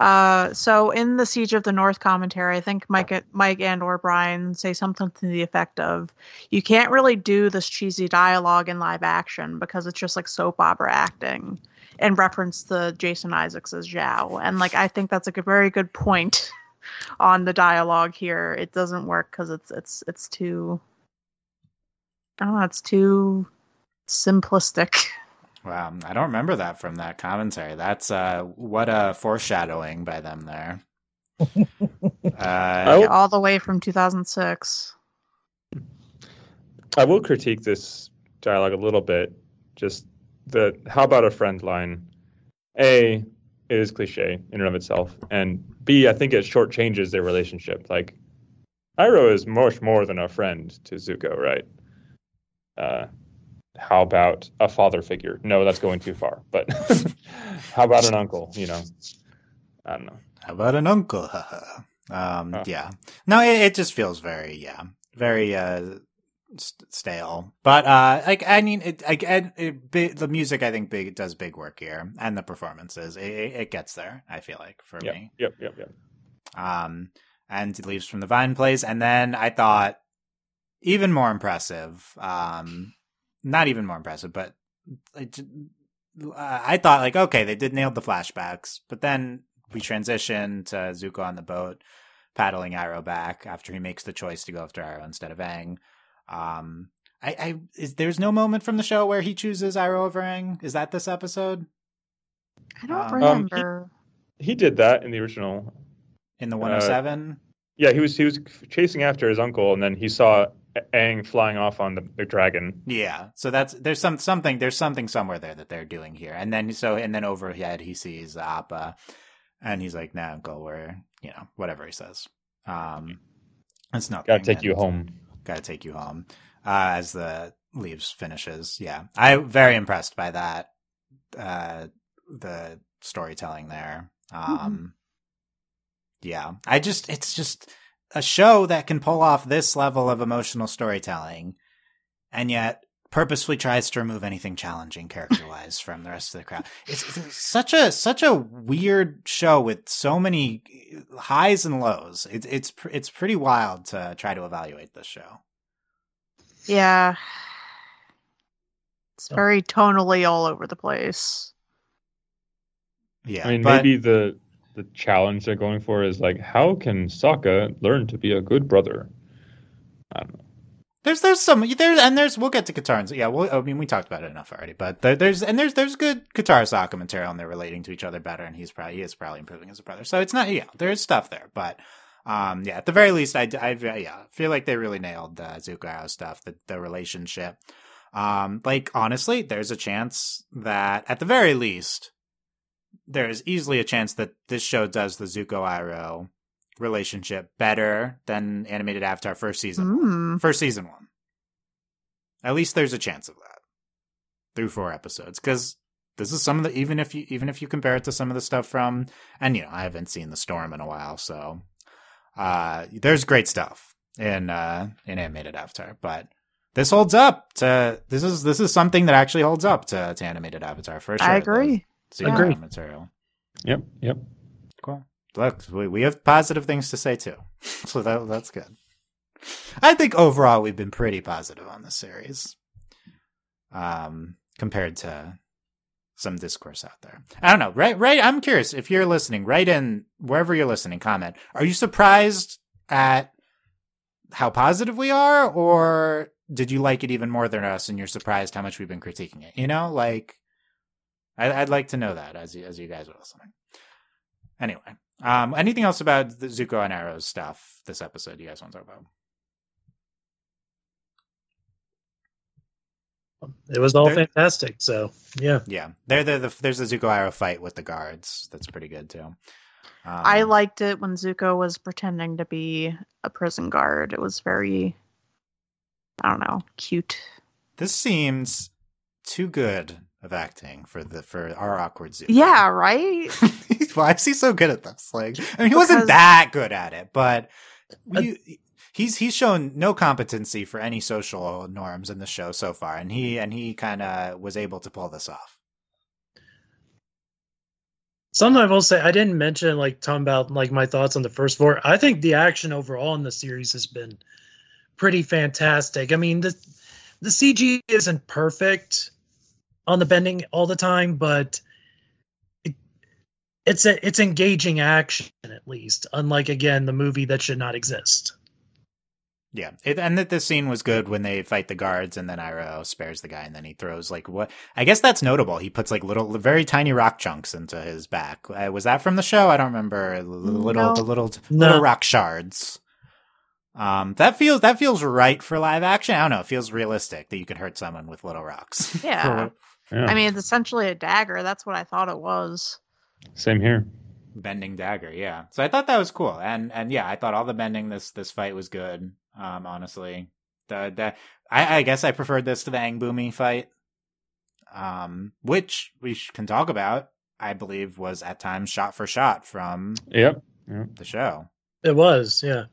Uh, so in the Siege of the North commentary, I think Mike, Mike and or Bryan say something to the effect of, "You can't really do this cheesy dialogue in live action because it's just like soap opera acting." In reference the Jason Isaacs as Zhao, and like I think that's like a very good point on the dialogue here. It doesn't work because it's it's it's too I don't know, it's too simplistic.
Wow, I don't remember that from that commentary. That's uh, what a foreshadowing by them there. uh,
Oh.
All the way from 2006.
I will critique this dialogue a little bit. Just the how about a friend line. A, it is cliche in and of itself, and B, I think it shortchanges their relationship. Like, Iroh is much more than a friend to Zuko, right? Uh, how about a father figure? No, that's going too far. But how about an uncle? You know, I don't know.
How about an uncle? um,
Huh.
Yeah. No, it, it just feels very, yeah, very uh, st- stale. But uh, like, I mean, it, I, it, bi- the music I think big does big work here, and the performances. It, it, it gets there. I feel like for
Yep,
me.
yep, yep, yep.
Um, and Leaves from the Vine plays, and then I thought even more impressive. Um, not even more impressive, but I, j- uh, I thought like okay, they did nail the flashbacks, but then we transition to Zuko on the boat paddling Iroh back after he makes the choice to go after Iroh instead of Aang. Um, I, I is there's no moment from the show where he chooses Iroh over Aang. Is that this episode
I don't
Um,
remember.
He did that in the original.
in the
Uh,
107?
Yeah, he was he was chasing after his uncle, and then he saw Aang flying off on the, the dragon.
Yeah, so that's there's some something there's something somewhere there that they're doing here, and then so and then overhead he sees Appa, and he's like, "Nah, uncle, we're you know whatever he says." Um, it's not
Got to take you home.
Got to take you home. Uh, as the leaves finishes, yeah, I'm very impressed by that uh, the storytelling there. Um, yeah, I just it's just a show that can pull off this level of emotional storytelling, and yet purposefully tries to remove anything challenging character wise from the rest of the crowd. It's, it's such a such a weird show with so many highs and lows. It's it's it's pretty wild to try to evaluate this show.
Yeah. It's very tonally all over the place.
Yeah,
I mean,
but
maybe the the challenge they're going for is like, how can Sokka learn to be a good brother? I don't know.
There's there's some there and there's we'll get to Katars. Yeah, well, I mean we talked about it enough already, but there, there's and there's there's good Katara Sokka material and they're relating to each other better, and he's probably he is probably improving as a brother. So it's not yeah, there's stuff there, but um yeah, at the very least, I I yeah feel like they really nailed the Zuko stuff, the the relationship. Um, like honestly, there's a chance that at the very least, there is easily a chance that this show does the Zuko Iroh relationship better than animated Avatar first season.
Mm.
First season one. At least there's a chance of that through four episodes because this is some of the even if you even if you compare it to some of the stuff from and you know I haven't seen the storm in a while so uh there's great stuff in uh in animated Avatar but this holds up to this is this is something that actually holds up to, to animated Avatar for sure.
I agree.
The Zuko material.
Yep, yep.
Cool. Look, we, have positive things to say too. So that that's good. I think overall we've been pretty positive on this series. Um compared to some discourse out there. I don't know. Right right I'm curious if you're listening, right in wherever you're listening, comment. Are you surprised at how positive we are or did you like it even more than us and you're surprised how much we've been critiquing it? You know, like I, I'd like to know that as you, as you guys are listening. Anyway, um, anything else about the Zuko and Iroh's stuff this episode you guys want to talk about?
It was all
There-
fantastic. So yeah,
Yeah, there, there, the, there's the Zuko Iroh fight with the guards. That's pretty good too. Um,
I liked it when Zuko was pretending to be a prison guard. It was very, I don't know, cute.
this seems too good of acting for the for our awkward Zuko.
Yeah, right?
Why is he so good at this? Like, I mean, he wasn't that good at it, but
Uh,
he's he's shown no competency for any social norms in the show so far, and he and he kind of was able to pull this off.
something I will say I didn't mention like talking about like my thoughts on the first four. I think the action overall in the series has been pretty fantastic. I mean the the CG isn't perfect on the bending all the time, but it, it's a it's engaging action at least. Unlike again the movie that should not exist.
Yeah, it, and that this scene was good when they fight the guards, and then Iroh spares the guy, and then he throws like what? I guess that's notable. He puts like little, very tiny rock chunks into his back. Uh, was that from the show? I don't remember. The little,
No.
the little,
No.
little rock shards. Um, that feels that feels right for live action. I don't know. It feels realistic that you could hurt someone with little rocks.
Yeah.
what-
Yeah.
I mean, it's essentially a dagger. That's what I thought it was.
Same here.
bending dagger yeah so i thought that was cool and and yeah i thought all the bending this this fight was good um honestly the the i i guess i preferred this to the Aang Bumi fight um which we can talk about i believe was at times shot for shot from
Yep. Yep.
the show
It was, yeah.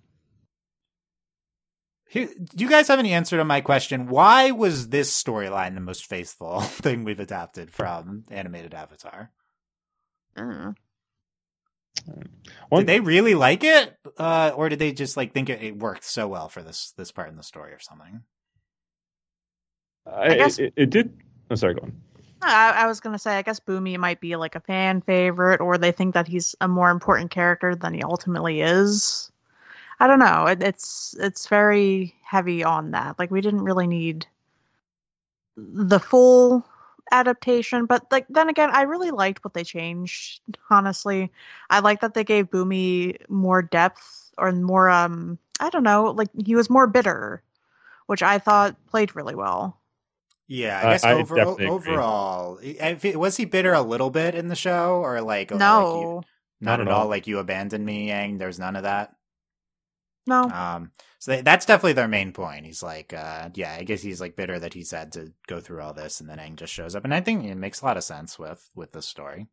Here, do you guys have any answer to my question why was this storyline the most faithful thing we've adapted from animated avatar
Mm.
One,
did they really like it uh or did they just like think it, it worked so well for this this part in the story or something
I,
guess-
it, it did. Oh, sorry, go on.
I, I was gonna say, I guess Bumi might be like a fan favorite, or they think that he's a more important character than he ultimately is. I don't know. It, it's it's very heavy on that. Like we didn't really need the full adaptation, but like then again, I really liked what they changed. Honestly, I like that they gave Bumi more depth or more. Um, I don't know. Like he was more bitter, which I thought played really well.
Yeah, I
I-
guess
I
over,
definitely
overall, if was he bitter a little bit in the show, or like like you-
No,
not
Not
at
at
all?
all.
Like you abandoned me, Aang. There's none of that.
No.
Um, so they, that's definitely their main point. He's like, uh, yeah, I guess he's like bitter that he's had to go through all this, and then Aang just shows up, and I think it makes a lot of sense with with the story.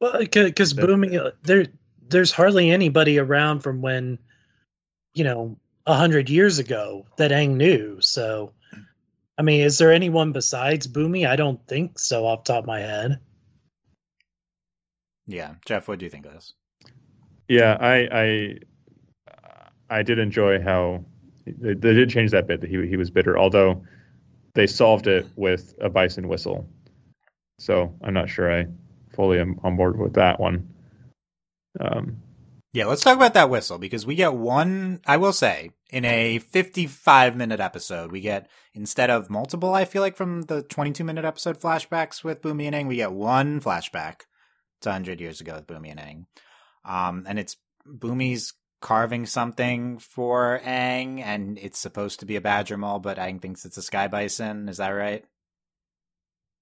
Well, because
But-
Bumi, uh, there, there's hardly anybody around from when, you know, a hundred years ago that Aang knew. So, I mean, is there anyone besides Bumi? I don't think so, off the top of my head.
Yeah, Jeff, what do you think of this?
Yeah, I I I did enjoy how they, they did change that bit that he he was bitter, although they solved it with a bison whistle. So I'm not sure I fully am on board with that one. Um,
Yeah, let's talk about that whistle because we get one. I will say, in a 55 minute episode, we get instead of multiple. I feel like from the 22 minute episode flashbacks with Bumi and Aang, we get one flashback to 100 years ago with Bumi and Aang, um, and it's Bumi's carving something for Aang, and it's supposed to be a badger mole, but Aang thinks it's a sky bison. Is that right?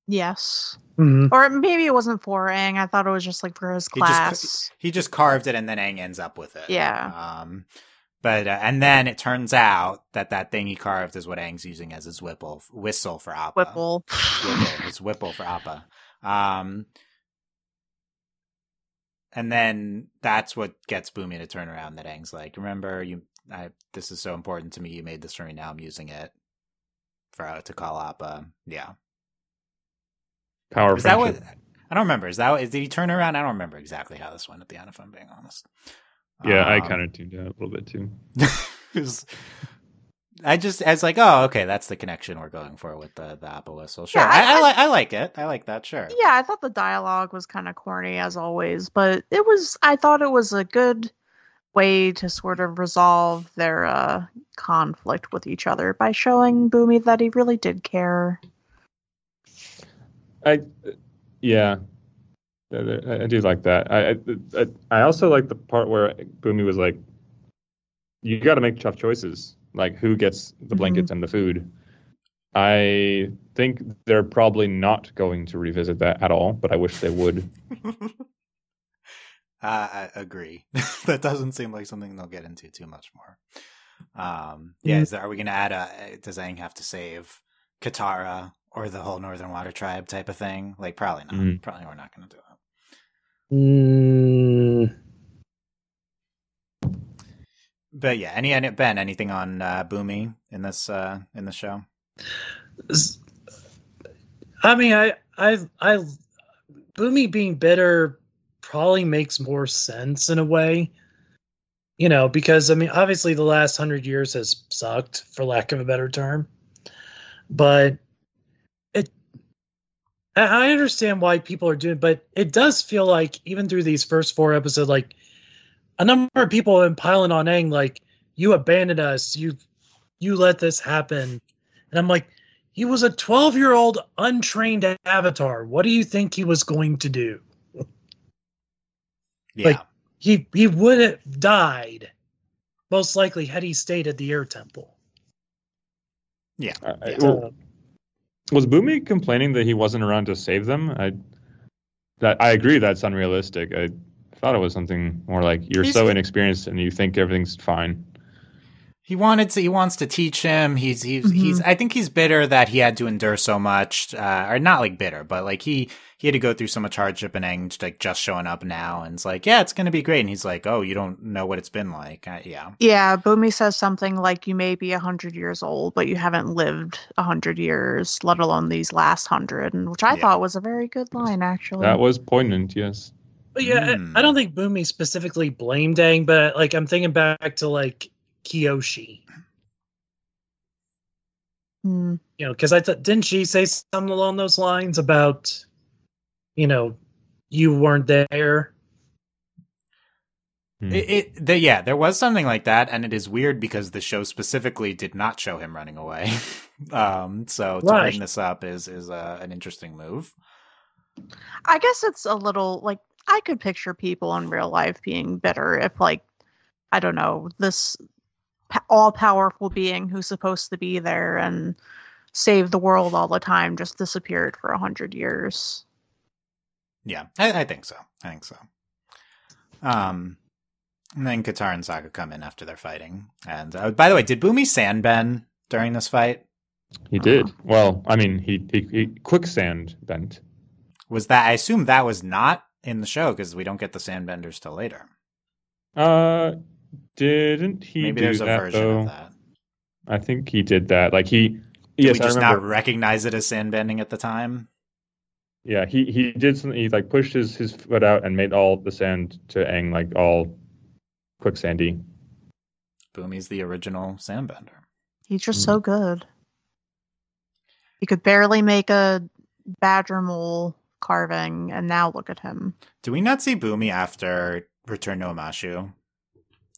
Yes.
Mhm.
Or maybe it wasn't for Aang. I thought it was just like for his
He just-
class.
He just carved it, and then Aang ends up with it.
Yeah.
Um, but uh, and then it turns out that that thing he carved is what Aang's using as his whipple whistle for Appa.
Whipple.
Whipple. His whipple for Appa. Um, and then that's what gets Bumi to turn around. That Aang's like, remember you. I, this is so important to me. You made this for me. Now I'm using it for uh, to call Appa. Yeah.
power
Is that what? I don't remember. Is that is, did he turn around? I don't remember exactly how this went at the end. If I'm being honest.
Yeah, I
Um,
kind of tuned out a little bit too.
It was- I just I was like, oh, okay, that's the connection we're going for with the the Appa whistle. Sure,
Yeah,
I,
I-
I,
I-
like I like it. I like that. Sure.
Yeah, I thought the dialogue was kind of corny as always, but it was. I thought it was a good way to sort of resolve their uh, conflict with each other by showing Bumi that he really did care.
I yeah, I, I- I do like that. I, I I also like the part where Bumi was like, "You got to make tough choices, like who gets the blankets and the food." I think they're probably not going to revisit that at all, but I wish they would.
Uh, I agree. that doesn't seem like something they'll get into too much more. Um, yeah, is there, are we going to add a? Does Aang have to save Katara or the whole Northern Water Tribe type of thing? Like, probably not.
Mm.
Probably we're not going to do that.
Mm,
But yeah, any, any Ben, anything on uh, Bumi in this uh, in the show?
I mean, I, I, I, Bumi being bitter probably makes more sense in a way, you know, because I mean, obviously the last hundred years has sucked, for lack of a better term, but it, I I understand why people are doing, but it does feel like even through these first four episodes, like a number of people have been piling on Aang, like you abandoned us, you, you let this happen, and I'm like he was a 12 year old untrained avatar. What do you think he was going to do?
Yeah.
Like- He he would have died, most likely, had he stayed at the air temple.
yeah.
I- I-
Yeah.
well,
Uh,
was Bumi complaining that he wasn't around to save them? I that I agree that's unrealistic. I thought it was something more like you're
He's-
so inexperienced and you think everything's fine.
He wanted to. He wants to teach him. He's he's he's. I think he's bitter that he had to endure so much, uh, or not like bitter, but like he he had to go through so much hardship and Aang like just showing up now, and it's like, yeah, it's gonna be great. And he's like, oh, you don't know what it's been like. Uh, yeah,
Yeah, Bumi says something like, "You may be a hundred years old, but you haven't lived a hundred years, let alone these last hundred," and which I
Yeah.
thought was a very good line, actually.
That was poignant, yes.
But yeah, I-
Hmm.
I don't think Bumi specifically blamed Aang, but like I'm thinking back to like Kyoshi,
Hmm.
you know, because I thought didn't she say something along those lines about, you know, you weren't there.
Hmm.
it, it the, yeah, there was something like that, and it is weird because the show specifically did not show him running away. um, so to
Right.
bring this up is is uh, an interesting move.
I guess it's a little like I could picture people in real life being bitter if, like, I don't know, this all powerful being who's supposed to be there and save the world all the time just disappeared for a hundred years.
Yeah, I, I think so. I think so. Um, And then Katara and Sokka come in after they're fighting. And uh, by the way, did Bumi sandbend during this fight?
He did. Well, I mean, he, he, he quicksand bent.
Was that? I assume that was not in the show because we don't get the sandbenders till later.
Uh, didn't he
Maybe
do
there's a
that,
version
though?
of that.
I think he did that. Like he,
Did
yes,
we just
remember.
not recognize it as sandbending at the time?
Yeah, he he did something. He like pushed his his foot out and made all the sand to Aang like all quicksandy.
Bumi's the original sandbender.
He's just
Mm.
so good. He could barely make a badger mole carving, and now look at him.
Do we not see Bumi after Return to Omashu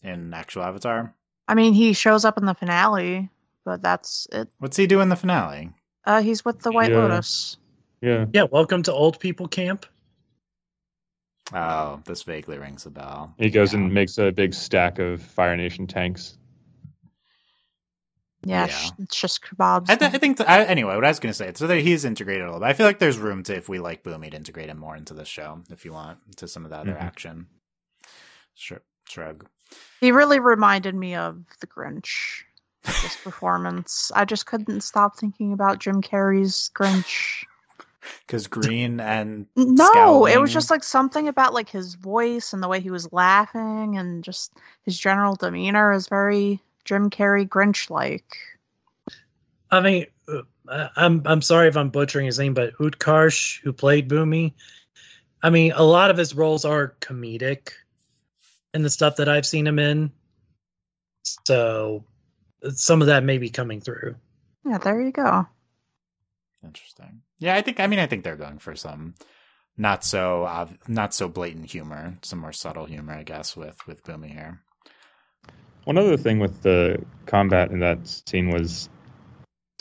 in actual Avatar?
I mean, he shows up in the finale, but that's it.
What's he do in the finale?
Uh, he's with the White
Yeah.
Lotus.
Yeah,
Yeah, welcome to old people camp.
Oh, this vaguely rings a bell.
he goes
Yeah.
and makes a big stack of Fire Nation tanks.
Yeah,
Yeah.
it's just kebabs.
I, th- I think th- I, anyway. What I was going to say, so that he's integrated a little bit. I feel like there's room to, if we like Bumi, to integrate him more into the show, if you want, to some of the other
Mhm.
action. Sure, shrug.
he really reminded me of the Grinch. with This performance, I just couldn't stop thinking about Jim Carrey's Grinch.
Because Green and
No, it was just like something about like his voice and the way he was laughing and just his general demeanor is very Jim Carrey Grinch like.
I mean, uh, I- I'm I'm sorry if I'm butchering his name, but Utkarsh, who played Bumi, I mean, a lot of his roles are comedic in the stuff that I've seen him in. So some of that may be coming through.
Yeah, there you go.
Interesting. Yeah, I think. I mean, I think they're going for some not so ob- not so blatant humor, some more subtle humor, I guess, with with Bumi here.
One other thing with the combat in that scene was,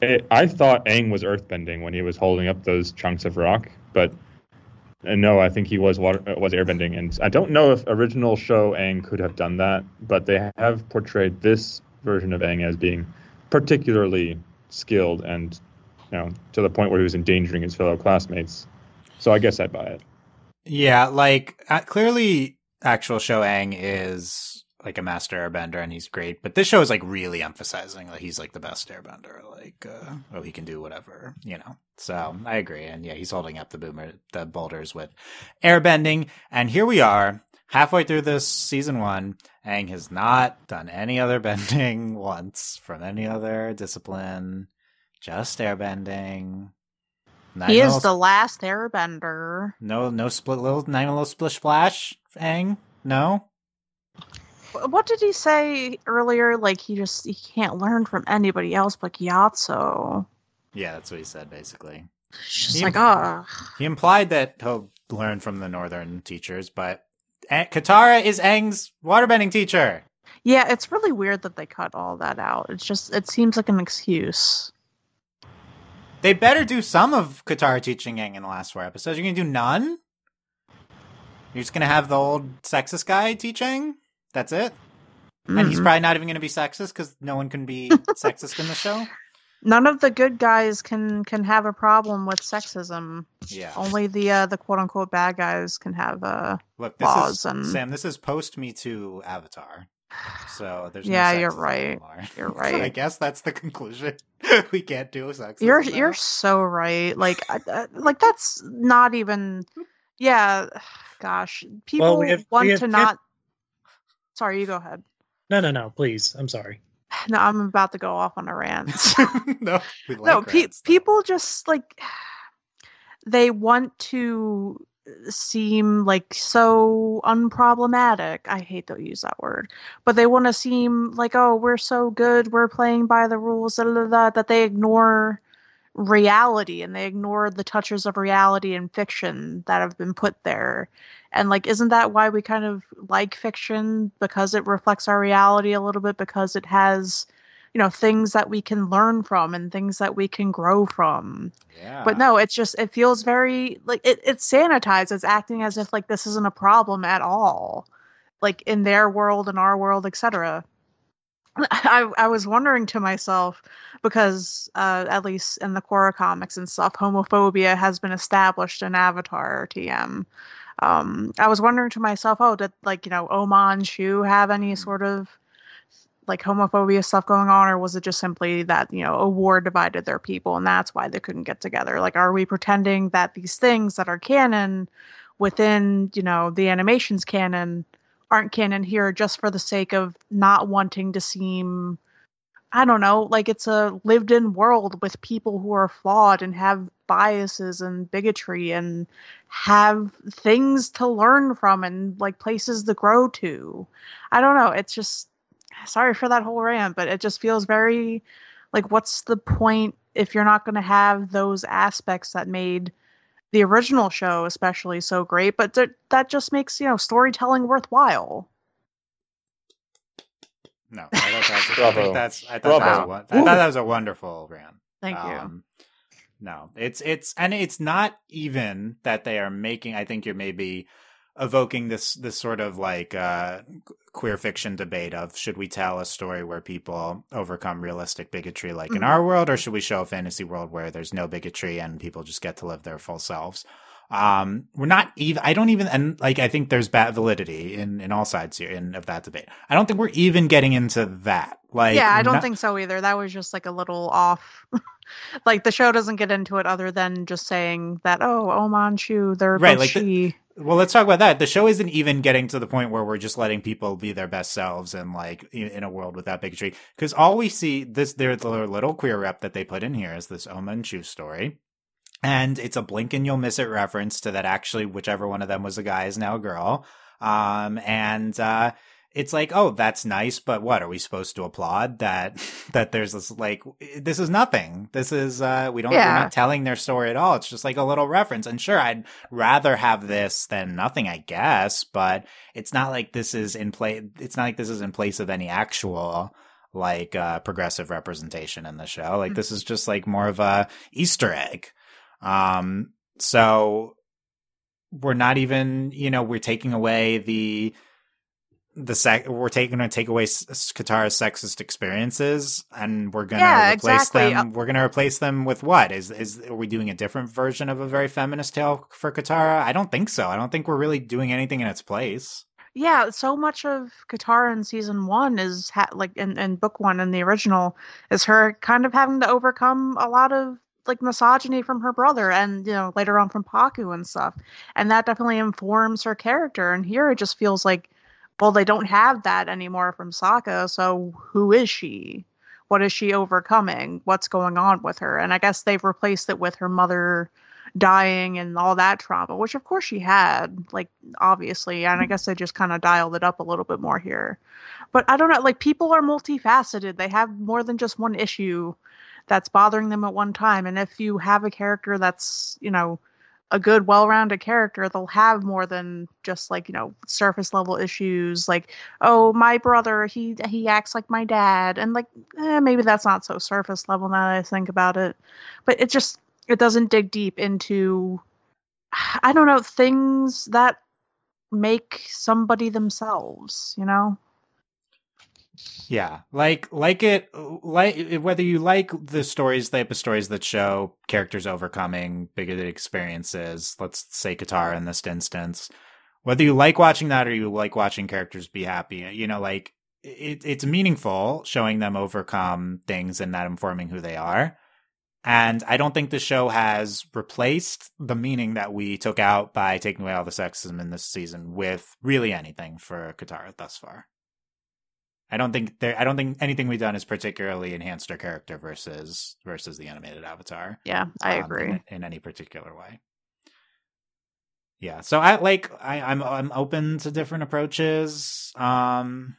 it, I thought Aang was earthbending when he was holding up those chunks of rock, but uh, no, I think he was water uh, was airbending, and I don't know if original show Aang could have done that, but they have portrayed this version of Aang as being particularly skilled and, you know, to the point where he was endangering his fellow classmates. So I guess I buy it.
Yeah, like uh, clearly, actual show Aang is like a master airbender, and he's great. But this show is like really emphasizing that he's like the best airbender. Like, uh, oh, he can do whatever, you know. So I agree, and yeah, he's holding up the boomer, the boulders with airbending, and here we are. Halfway through this season one, Aang has not done any other bending once from any other discipline, just airbending. Not
he is
little
the last airbender.
no, no split little, nine little splish splash, Aang. No,
What did he say earlier? Like he just he can't learn from anybody else but Gyatso.
yeah, that's what he said. Basically,
just
He-
like, oh,
he implied that he'll learn from the northern teachers, but Katara is Aang's waterbending teacher.
yeah. It's really weird that they cut all that out. It's just it seems like an excuse.
They better do some of Katara teaching Aang in the last four episodes. You're gonna do none. You're just gonna have the old sexist guy teaching. That's it, and he's
Mhm.
probably not even gonna be sexist because no one can be sexist in the show.
None of the good guys can can have a problem with sexism.
Yeah.
Only the uh, the quote unquote bad guys can have uh
Look, this
laws
is
and-
Sam. This is post Me Too Avatar, so there's no
Yeah, you're right.
anymore.
You're right.
I guess that's the conclusion. we can't do sexism.
You're
now.
you're so right. Like I, I- like that's not even. Yeah, gosh, people
we have-
want
we have
to
kept-
not. Sorry, you go ahead.
No, no, no, please. I'm sorry.
No, I'm about to go off on a rant.
no, like
no, pe- people just like they want to seem like so unproblematic. I hate to use that word, but they want to seem like, oh, we're so good, we're playing by the rules, da, da, da, da, that they ignore reality and they ignore the touches of reality and fiction that have been put there. And like, isn't that why we kind of like fiction? Because it reflects our reality a little bit, because it has you know things that we can learn from and things that we can grow from
Yeah.
but no it's just it feels very like it, it's sanitized it's acting as if like this isn't a problem at all like in their world and our world etc I, I was wondering to myself because uh, at least in the Korra comics and stuff homophobia has been established in avatar tm Um, I was wondering to myself, oh, did like you know Oman Shu have any sort of like homophobia stuff going on, or was it just simply that you know a war divided their people and that's why they couldn't get together? Like, are we pretending that these things that are canon within you know the animations canon aren't canon here just for the sake of not wanting to seem I don't know, like it's a lived in world with people who are flawed and have biases and bigotry and have things to learn from and like places to grow to. I don't know, it's just sorry for that whole rant, but it just feels very like what's the point if you're not going to have those aspects that made the original show especially so great, but th- that just makes, you know, storytelling worthwhile.
No, I thought that's, I think that's I thought, that was, a, I thought that was a wonderful rant.
Thank you.
Um, no, it's it's and it's not even that they are making. I think you're maybe evoking this this sort of like uh, queer fiction debate of should we tell a story where people overcome realistic bigotry like in
Mhm.
our world, or should we show a fantasy world where there's no bigotry and people just get to live their full selves? Um, we're not even. I don't even and like I think there's bad validity in in all sides here in of that debate. I don't think we're even getting into that. Like,
yeah, I don't
not-
think so either. That was just like a little off. like the show doesn't get into it other than just saying that oh Oman Shu they're
Right, like the-
she.
Well, let's talk about that. The show isn't even getting to the point where we're just letting people be their best selves and like in a world without bigotry. Because all we see this, their little queer rep that they put in here is this Omen Chu story, and it's a blink and you'll miss it reference to that. Actually, whichever one of them was a guy is now a girl. Um, and uh, it's like, oh, that's nice, but what are we supposed to applaud that that there's this like this is nothing. This is uh, we don't
yeah.
we're not telling their story at all. It's just like a little reference. And sure, I'd rather have this than nothing, I guess. But it's not like this is in play. It's not like this is in place of any actual like uh, progressive representation in the show. Like this is just like more of a Easter egg. Um, so we're not even, you know, we're taking away the the sec we're taking to take away S- sexist experiences and we're gonna
Yeah,
replace
exactly.
them we're gonna replace them with what is is are we doing a different version of a very feminist tale for Katara I don't think so I don't think we're really doing anything in its place
Yeah, so much of Katara in season one is ha- like in, in book one in the original is her kind of having to overcome a lot of like misogyny from her brother and you know later on from Pakku and stuff, and that definitely informs her character. And here it just feels like, well, they don't have that anymore from Sokka. So who is she? What is she overcoming? What's going on with her? And I guess they've replaced it with her mother dying and all that trauma, which of course she had, like obviously, and I guess they just kind of dialed it up a little bit more here. But I don't know, like people are multifaceted. They have more than just one issue that's bothering them at one time. And if you have a character that's, you know, a good, well-rounded character, they'll have more than just like, you know, surface level issues like, oh, my brother, he he acts like my dad. And like, eh, maybe that's not so surface level now that I think about it. But it just it doesn't dig deep into I don't know, things that make somebody themselves, you know?
Yeah, like like it like whether you like the stories, type of stories that show characters overcoming bigoted experiences. Let's say Katara in this instance. Whether you like watching that or you like watching characters be happy, you know, like it, it's meaningful showing them overcome things and that informing who they are. And I don't think the show has replaced the meaning that we took out by taking away all the sexism in this season with really anything for Katara thus far. I don't think there. I don't think anything we've done has particularly enhanced her character versus versus the animated Avatar.
Yeah, I
um,
agree.
in, in any particular way. Yeah, so I like I, I'm I'm open to different approaches, um,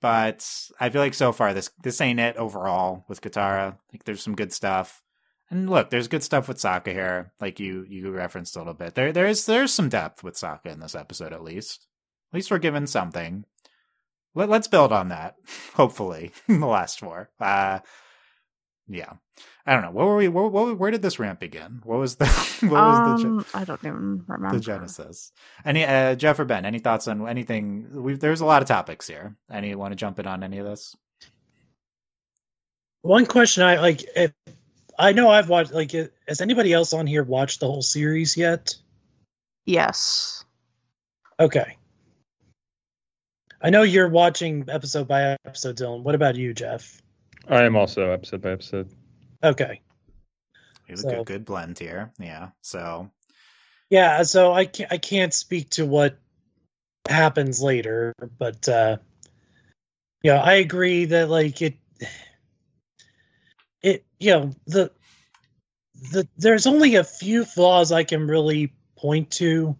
but I feel like so far this this ain't it overall with Katara. Like there's some good stuff, and look, there's good stuff with Sokka here. Like you you referenced a little bit. There there is there's some depth with Sokka in this episode at least. At least we're given something. Let, let's build on that. Hopefully, in the last four. Uh, yeah, I don't know. What were we? Where, where, where did this ramp begin? What was the? What was the?
um, I don't even remember.
the genesis. Any uh, Jeff or Ben? Any thoughts on anything? We've, there's a lot of topics here. Any want to jump in on any of this?
One question I like, if, I know I've watched. Like, has anybody else on here watched the whole series yet?
Yes.
Okay. I know you're watching episode by episode, Dylan. What about you, Jeff?
I am also episode by episode.
Okay.
We have a good, good blend here. Yeah. So
Yeah, so I can't I can't speak to what happens later, but uh yeah, I agree that like it it you know, the the there's only a few flaws I can really point to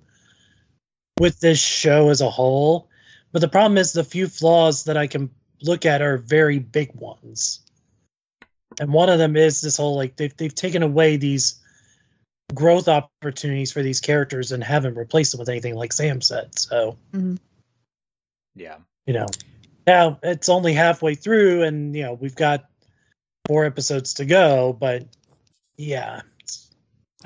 with this show as a whole, but the problem is the few flaws that I can look at are very big ones. And one of them is this whole like they've they've taken away these growth opportunities for these characters and haven't replaced them with anything like Sam said. So, mm-hmm.
yeah.
you know, now it's only halfway through and, you know, we've got four episodes to go, but yeah.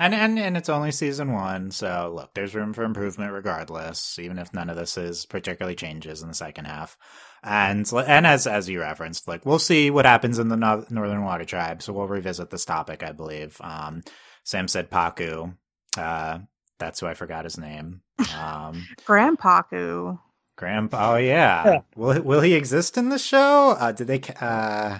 And, and and it's only season one, so look, there's room for improvement regardless, even if none of this is particularly changes in the second half. And and as as you referenced, like we'll see what happens in the no- Northern Water Tribe, so we'll revisit this topic, I believe. Um, Sam said Pakku. Uh, that's who I forgot his name. Um,
Grandpaku.
Grandpa. Oh yeah.
Yeah.
Will will he exist in the show? Uh, did they? Uh,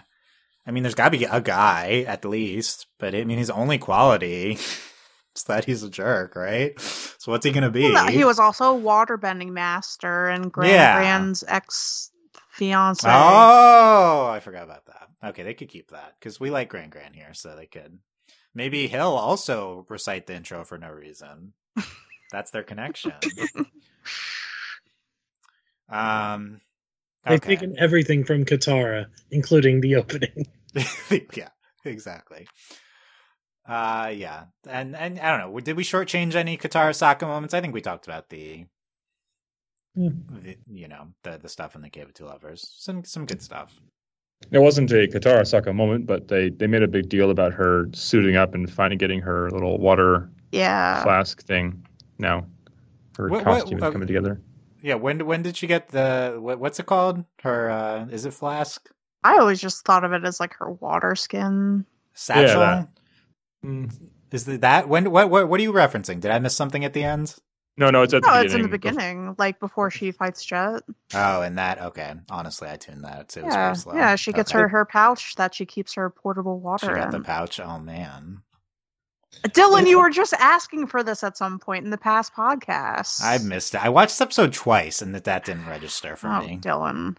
I mean, there's got to be a guy at least, but I mean, his only quality is that he's a jerk, right? So what's he gonna be?
Well, He was also a waterbending master and Gran
Yeah.
Gran's ex fiance.
Oh, I forgot about that. Okay, they could keep that because we like Gran Gran here, so they could. Maybe he'll also recite the intro for no reason. That's their connection. um,
They've taken everything from Katara, including the opening.
yeah, exactly. Uh, yeah, and and I don't know. Did we shortchange any Katara Sokka moments? I think we talked about the, the you know, the the stuff in the Cave of Two Lovers. Some some good stuff.
It wasn't a Katara Sokka moment, but they, they made a big deal about her suiting up and finally getting her little water
Yeah.
flask thing. Now her
What- what-
costume
uh,
is coming together.
Yeah, when when did she get the what, what's it called? Her uh is it flask
I always just thought of it as like her water skin.
satchel?
that. Mm.
Is that when what, what what are you referencing? Did I miss something at the end?
No, no, it's at the
No,
beginning.
it's in the beginning, like before she fights Jet.
Oh, and that okay. Honestly, I tuned that. It was
Yeah,
slow.
yeah. She gets
Okay.
her her pouch that she keeps her portable water.
She
water
got the pouch. Oh man,
Dylan, you were just asking for this at some point in the past podcast.
I missed it. I watched this episode twice, and that that didn't register for
oh,
me.
Dylan,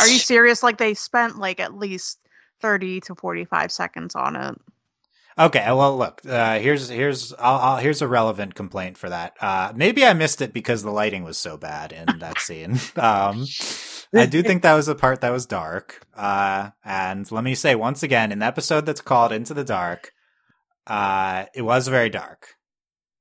are you serious? Like they spent like at least thirty to forty-five seconds on it.
Okay, well, look. Uh, here's here's I'll, I'll, here's a relevant complaint for that. Uh, maybe I missed it because the lighting was so bad in that scene. Um, I do think that was a part that was dark. Uh, and let me say once again, in the episode that's called "Into the Dark," uh, it was very dark.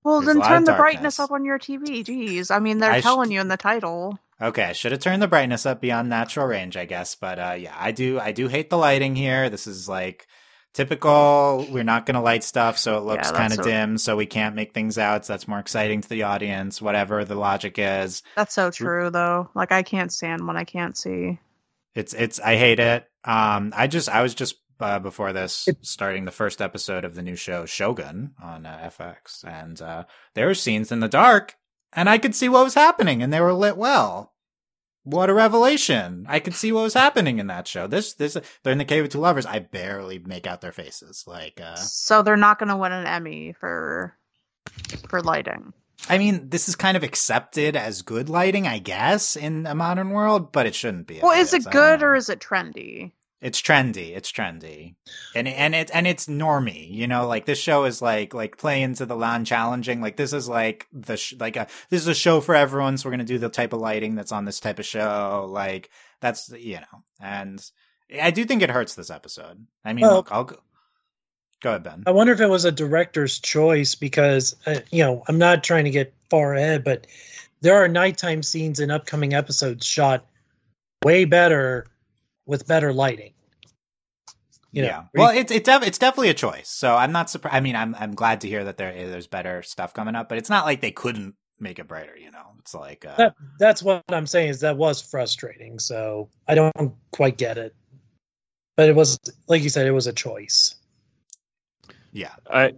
Well,
There's
then turn the
darkness.
brightness up on your TV. Jeez, I mean they're
I sh-
telling you in the title.
Okay, I should have turned the brightness up beyond natural range, I guess. But uh, yeah, I do I do hate the lighting here. This is like typical. We're not going to light stuff, so it looks
Yeah,
kind of
a-
dim, so we can't make things out. So that's more exciting to the audience. Whatever the logic is,
That's so true, though. Like I can't stand when I can't see.
it's it's I hate it. Um, I just I was just uh, before this starting the first episode of the new show Shogun on uh, FX, and uh, there were scenes in the dark, and I could see what was happening, and they were lit well. What a revelation! I could see what was happening in that show. This this they're in the cave of two lovers. I barely make out their faces. Like, uh,
So they're not going to win an Emmy for for lighting.
I mean, this is kind of accepted as good lighting, I guess, in a modern world, but it shouldn't be.
Well, is. it good or is it trendy?
It's trendy. It's trendy, and and it and it's normie. You know, like this show is like like play into the non challenging. Like this is like the sh- like a this is a show for everyone. So we're gonna do the type of lighting that's on this type of show. Like that's you know, and I do think it hurts this episode. I mean,
Well-
look, I'll go. Go ahead, Ben.
I wonder if it was a director's choice because, uh, you know, I'm not trying to get far ahead, but there are nighttime scenes in upcoming episodes shot way better with better lighting. You know,
yeah. Well,
you-
it's it's def- it's definitely a choice. So I'm not surprised. I mean, I'm I'm glad to hear that there there's better stuff coming up, but it's not like they couldn't make it brighter. You know, it's like uh,
that, that's what I'm saying is that was frustrating. So I don't quite get it, but it was like you said, it was a choice.
yeah.
I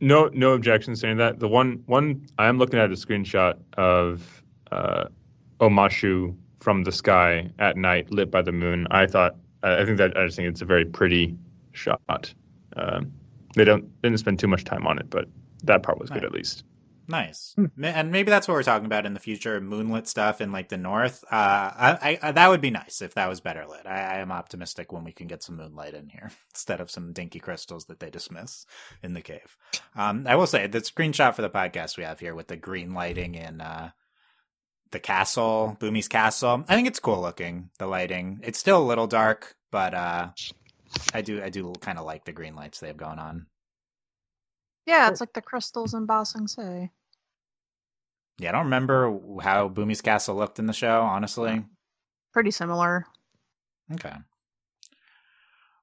no no objections to any of that. The one one I'm looking at a screenshot of uh, Omashu from the sky at night, lit by the moon. I thought, I think that I just think it's a very pretty shot. Um, they don't didn't spend too much time on it, but that part was good at least.
Nice, Ma- and maybe that's what we're talking about in the future: moonlit stuff in like the north. Uh, I, I that would be nice if that was better lit. I, I am optimistic when we can get some moonlight in here instead of some dinky crystals that they dismiss in the cave. Um, I will say the screenshot for the podcast we have here with the green lighting in uh, the castle, Bumi's castle. I think it's cool looking. The lighting. It's still a little dark, but uh, I do I do kind of like the green lights they have going on.
Yeah, it's like the crystals in Ba Sing Se.
Yeah, I don't remember how Bumi's castle looked in the show, honestly.
Pretty similar.
Okay.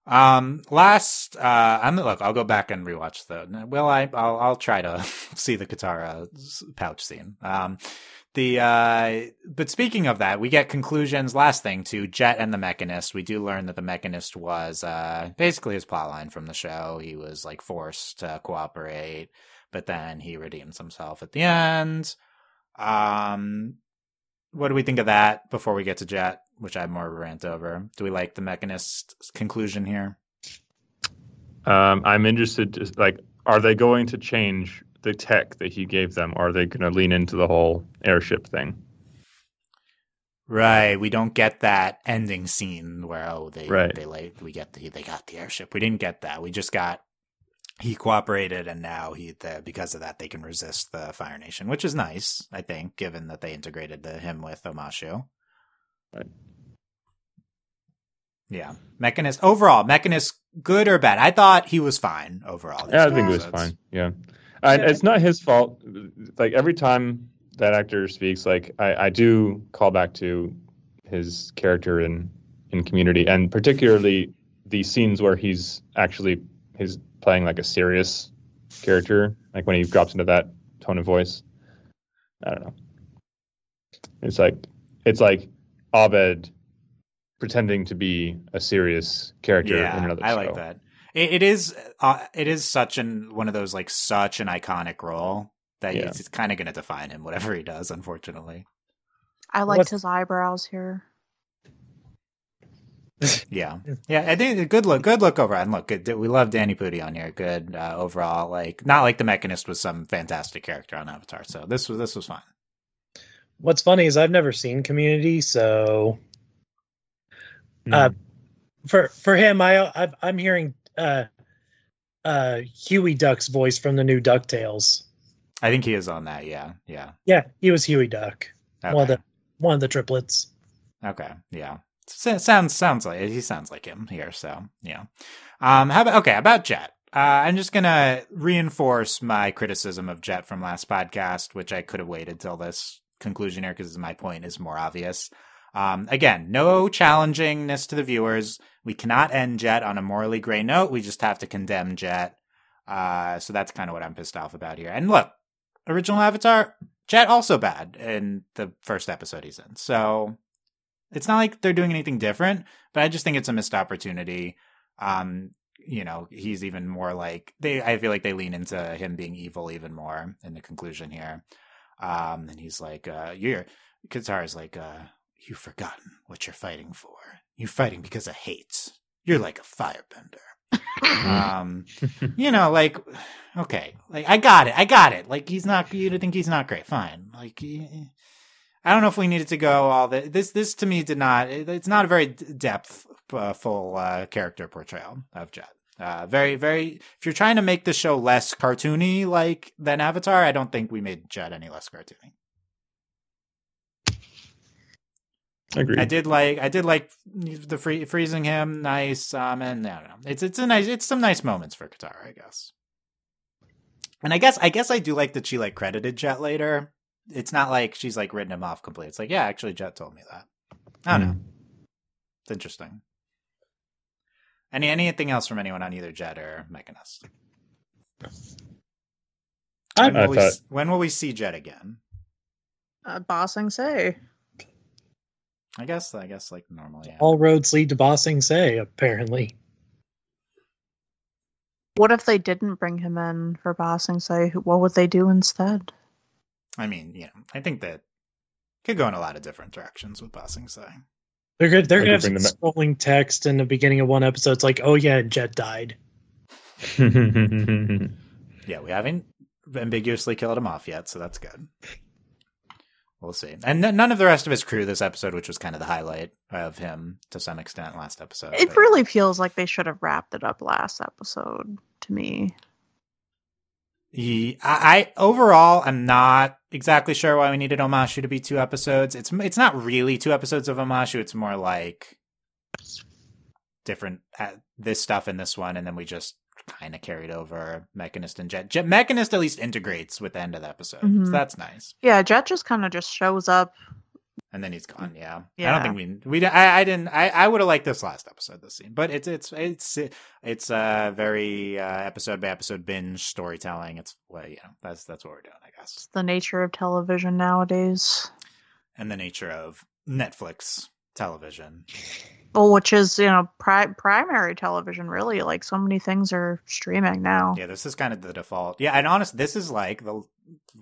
Um, last, uh, I'm look. I'll go back and rewatch the. Well, I? I'll I'll try to see the Katara pouch scene. Um, the uh, but speaking of that, we get conclusions. Last thing to Jet and the Mechanist. We do learn that the Mechanist was uh basically his plotline from the show. He was like forced to cooperate, but then he redeems himself at the end. Um, what do we think of that before we get to Jet, which I have more of a rant over? Do we like the Mechanist's conclusion here?
Um, I'm interested. To, like, are they going to change the tech that he gave them? Are they going to lean into the whole airship thing?
Right, we don't get that ending scene where oh they
Right.
they like we get the they got the airship. We didn't get that. We just got he cooperated and now he the, because of that they can resist the Fire Nation, which is nice, I think, given that they integrated the him with Omashu.
Right.
Yeah, Mechanist overall, Mechanist good or bad? I thought he was fine overall.
Yeah, I think it was fine. Yeah, and
Yeah.
it's not his fault. Like every time that actor speaks, like I, I do call back to his character in in Community, and particularly the scenes where he's actually he's playing like a serious character, like when he drops into that tone of voice. I don't know. It's like it's like Abed pretending to be a serious character
yeah,
in another show.
I
show.
like that. It, it is uh, it is such an one of those like such an iconic role that
Yeah.
it's, it's kind of going to define him whatever he does. Unfortunately,
I liked
What's-
his eyebrows here.
yeah, yeah. I think good look, good look overall. And look, good, we love Danny Pudi on here. Good uh, overall. Like not like the Mechanist was some fantastic character on Avatar. So this was this was fine.
What's funny is I've never seen Community, so
Hmm.
Uh, for for him, I I've, I'm hearing uh, uh, Huey Duck's voice from the new Ducktales.
I think he is on that. Yeah, yeah.
Yeah, he was Huey Duck,
Okay.
one of the one of the triplets.
Okay, yeah. Sounds sounds like he sounds like him here. So yeah. Um. How about okay about Jet? Uh, I'm just gonna reinforce my criticism of Jet from last podcast, which I could have waited till this conclusion here because my point is more obvious. Um, again, no challengingness to the viewers. We cannot end Jet on a morally gray note. We just have to condemn Jet. Uh, so that's kind of what I'm pissed off about here. And look, original Avatar, Jet also bad in the first episode he's in. So it's not like they're doing anything different, but I just think it's a missed opportunity. Um, you know, he's even more like they. I feel like they lean into him being evil even more in the conclusion here. Um, and he's like, uh, "You're Katara's like, uh, you've forgotten what you're fighting for. You're fighting because of hate. You're like a firebender." um, you know, like, okay, like I got it, I got it. Like he's not. You to think he's not great? Fine. Like. I don't know if we needed to go all the, this. This to me did not. It's not a very depth uh, full uh, character portrayal of Jet. Uh, very, very. If you're trying to make the show less cartoony, like than Avatar, I don't think we made Jet any less cartoony.
Agreed.
I did like. I did like the free, freezing him. Nice. Um, and I don't know. It's it's a nice. It's some nice moments for Katara, I guess. And I guess I guess I do like that she like credited Jet later. It's not like she's like written him off completely. It's like yeah, actually Jet told me that. I don't know. It's interesting. Any anything else from anyone on either Jet or Mechanist?
I,
When will,
I
we,
thought-
s- when will we see Jet again?
Uh, Ba Sing Se.
I guess I guess like normal. Yeah.
all roads lead to Ba Sing Se, apparently.
What if they didn't bring him in for Bossing Sing Se? What would they do instead?
I mean, you know, I think that Could go in a lot of different directions with Ba Sing Se.
They're good. They're
I
gonna have some scrolling text in the beginning of one episode. It's like, oh yeah, Jet died.
Yeah, we haven't ambiguously killed him off yet, so that's good. We'll see. And n- none of the rest of his crew this episode, which was kind of the highlight of him to some extent last episode.
It
but-
really feels like they should have wrapped it up last episode to me.
He, I, I overall, I'm not exactly sure why we needed Omashu to be two episodes. It's it's not really two episodes of Omashu. It's more like different uh, this stuff in this one, and then we just kind of carried over Mechanist and Jet. Jet Mechanist at least integrates with the end of the episode,
Mhm.
so that's nice.
Yeah, Jet just kind of just shows up.
And then he's gone. Yeah, I don't think we we I, I didn't I, I would have liked this last episode this scene, but it's it's it's it's a very uh, episode by episode binge storytelling. It's well, you know that's that's what we're doing, I guess.
It's the nature of television nowadays.
and the nature of Netflix television.
Well, which is you know pri- primary television really. Like so many things are streaming now.
Yeah, this is kind of the default. Yeah, and honest, this is like the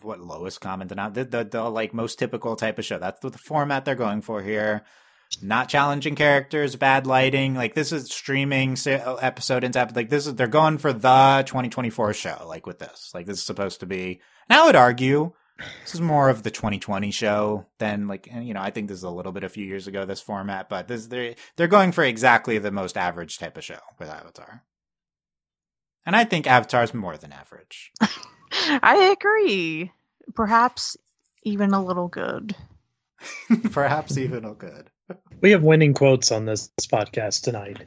what lowest common denominator, the, the the like most typical type of show. That's the, the format they're going for here. Not challenging characters, bad lighting. Like this is streaming uh, episode into episode. Like this is they're going for the 2024 show. Like with this, like this is supposed to be. And I would argue this is more of the 2020 show than like you know I think this is a little bit a few years ago this format, but this they're they're going for exactly the most average type of show with Avatar. And I think Avatar's more than average.
I agree. Perhaps even a little good.
Perhaps even a good.
We have winning quotes on this podcast tonight.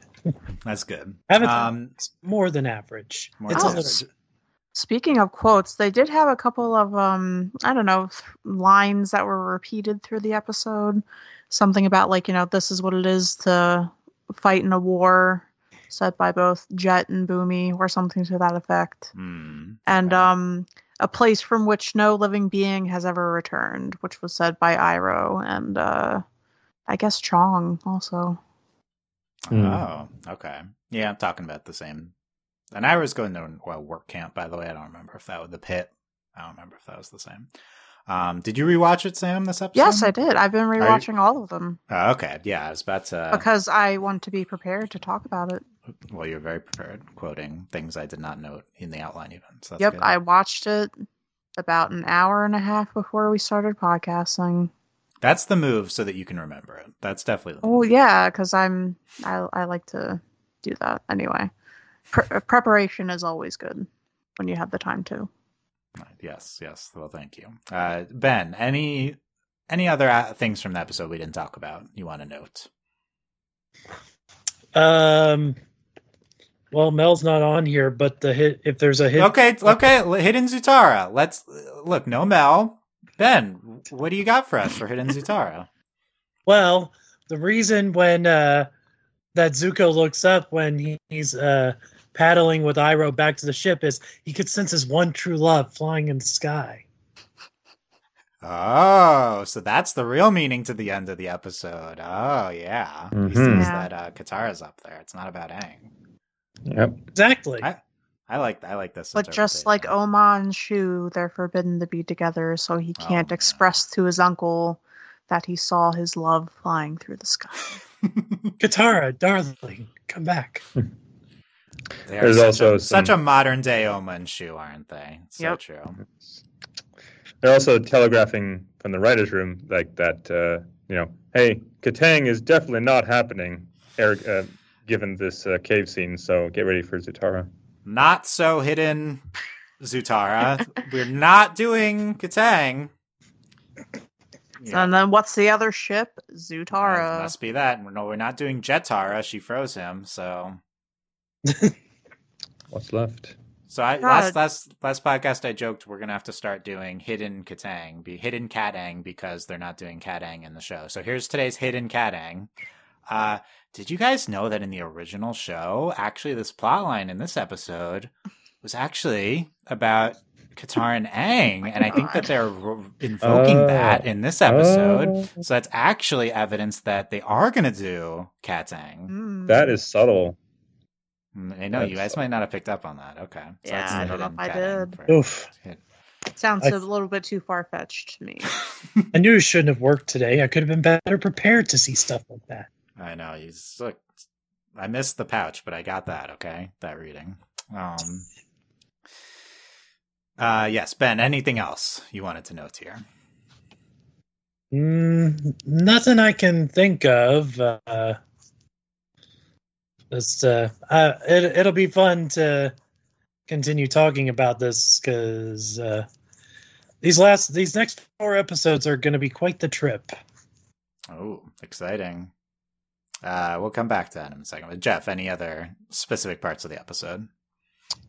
That's good.
Avatar
Um,
more than average.
more
it's
than
a little.
average.
Speaking of quotes, they did have a couple of um I don't know lines that were repeated through the episode. Something about like you know this is what it is to fight in a war, said by both Jet and Bumi, or something to that effect.
Hmm,
And
okay.
um a place from which no living being has ever returned, which was said by Iroh and uh I guess Chong also.
Hmm.
Oh, okay. Yeah, I'm talking about the same. And I was going to well work camp, by the way. I don't remember if that was the pit. I don't remember if that was the same. Um, did you rewatch it, Sam? This episode?
Yes, I did. I've been
you-
rewatching all of them
Oh, okay. Yeah, I was about to.
because I want to be prepared to talk about it.
Well, you're very prepared, quoting things I did not note in the outline, even. So that's
Yep,
good.
I watched it about an hour and a half before we started podcasting.
That's the move, so that you can remember it. That's definitely. The
Oh yeah, because I'm I I like to do that anyway. Pre- preparation is always good when you have the time to.
Yes, yes. Well, thank you, uh, Ben. Any any other uh, things from the episode we didn't talk about you want to note?
Um, well, Mel's not on here, but the hit if there's a hit.
Okay, okay. Hidden Zutara. Let's look. No Mel. Ben, what do you got for us for Hidden Zutara?
Well, the reason when uh, that Zuko looks up when he, he's uh, paddling with Iroh back to the ship is he could sense his one true love flying in the sky.
Oh, so that's the real meaning to the end of the episode. Oh, yeah. He
Mhm.
sees
Yeah.
that uh, Katara's up there. It's not about Aang.
Yep.
Exactly.
I- I like I like this.
But just like
interpretation.
Oma and Shu, they're forbidden to be together, so he
Oh,
can't
man.
express to his uncle that he saw his love flying through the sky.
Katara, darling, come back.
They are
There's
such
also
a, such a modern day Oma shoe, aren't they? So
Yep.
true.
They're also telegraphing from the writers' room like that. Uh, you know, hey, Kataang is definitely not happening. Eric, uh, given this uh, cave scene, so get ready for Zutara.
Not so hidden Zutara. We're not doing Kataang.
And then what's the other ship? Zutara.
must be that. No, we're not doing Jetara. She froze him. So,
What's left?
so I last last last podcast I joked we're gonna have to start doing hidden Kataang, be hidden Kataang because they're not doing Kataang in the show. So here's today's hidden Kataang. Uh, did you guys know that in the original show, actually, this plot line in this episode was actually about Katara and Aang, and I think that they're invoking
Oh.
that in this episode.
Oh,
So that's actually evidence that they are going to do Kataang.
Mm.
that is subtle.
Mm, I know you guys might not have picked up on that. Okay, so
Yeah,
that's
I don't know if I did.
for-
Oof.
hit-
Sounds
I-
a little bit too far fetched to me.
I knew it shouldn't have worked today. I could have been better prepared to see stuff like that.
I know he's look. I missed the pouch, but I got that. Okay, that reading. Um. Uh yes, Ben. Anything else you wanted to note here?
Mm, nothing I can think of. Uh, it's uh, uh, it, it'll be fun to continue talking about this because uh, these last these next four episodes are going to be quite the trip.
Oh, exciting. Uh, we'll come back to that in a second. But Jeff, any other specific parts of the episode?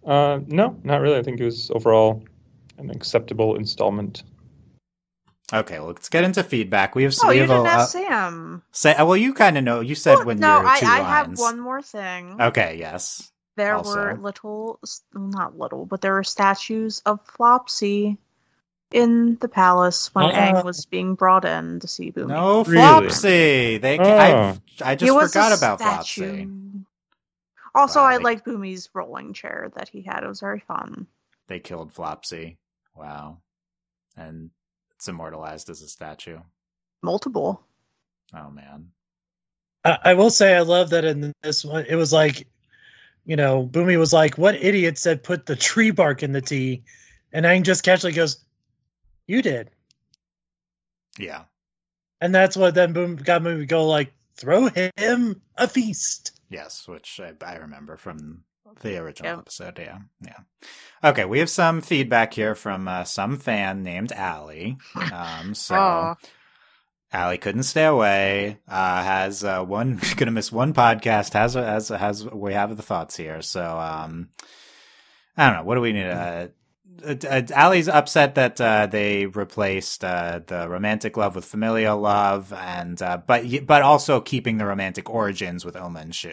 Uh, no, not really. I think it was overall an acceptable installment.
Okay, well, let's get into feedback. We have
Oh,
we
you
have
didn't
uh,
ask Sam.
say. uh, Well, you kind of know. You said
Well,
when
no,
you're
I,
two
I have one more thing.
Okay, yes.
there
also.
were little, not little, but there were statues of Flopsy in the palace when
Ah.
Aang was being brought in to see Bumi.
No
Really?
Flopsy. They. I,
Oh.
I
He
just
was
forgot about
statue.
Flopsy.
Also,
Wow,
I
they-
liked Bumi's rolling chair that he had. It was very fun.
They killed Flopsy. Wow. And it's immortalized as a statue.
Multiple.
Oh man.
I, I will say I love that in this one it was like, you know, Bumi was like, "What idiot said put the tree bark in the tea?" And Aang just casually goes, "You did."
Yeah.
And that's what then Boom got Bumi to go like, "Throw him a feast."
Yes, which I, I remember from the original
Yep.
episode. Yeah, yeah. Okay, we have some feedback here from uh, some fan named Allie. Um, so
Oh.
Allie couldn't stay away. Uh, has uh, one gonna miss one podcast. Has has has we have the thoughts here. So um, I don't know. What do we need? Uh, uh, uh, Allie's upset that uh, they replaced uh, the romantic love with familial love, and uh, but but also keeping the romantic origins with Oma and Shu,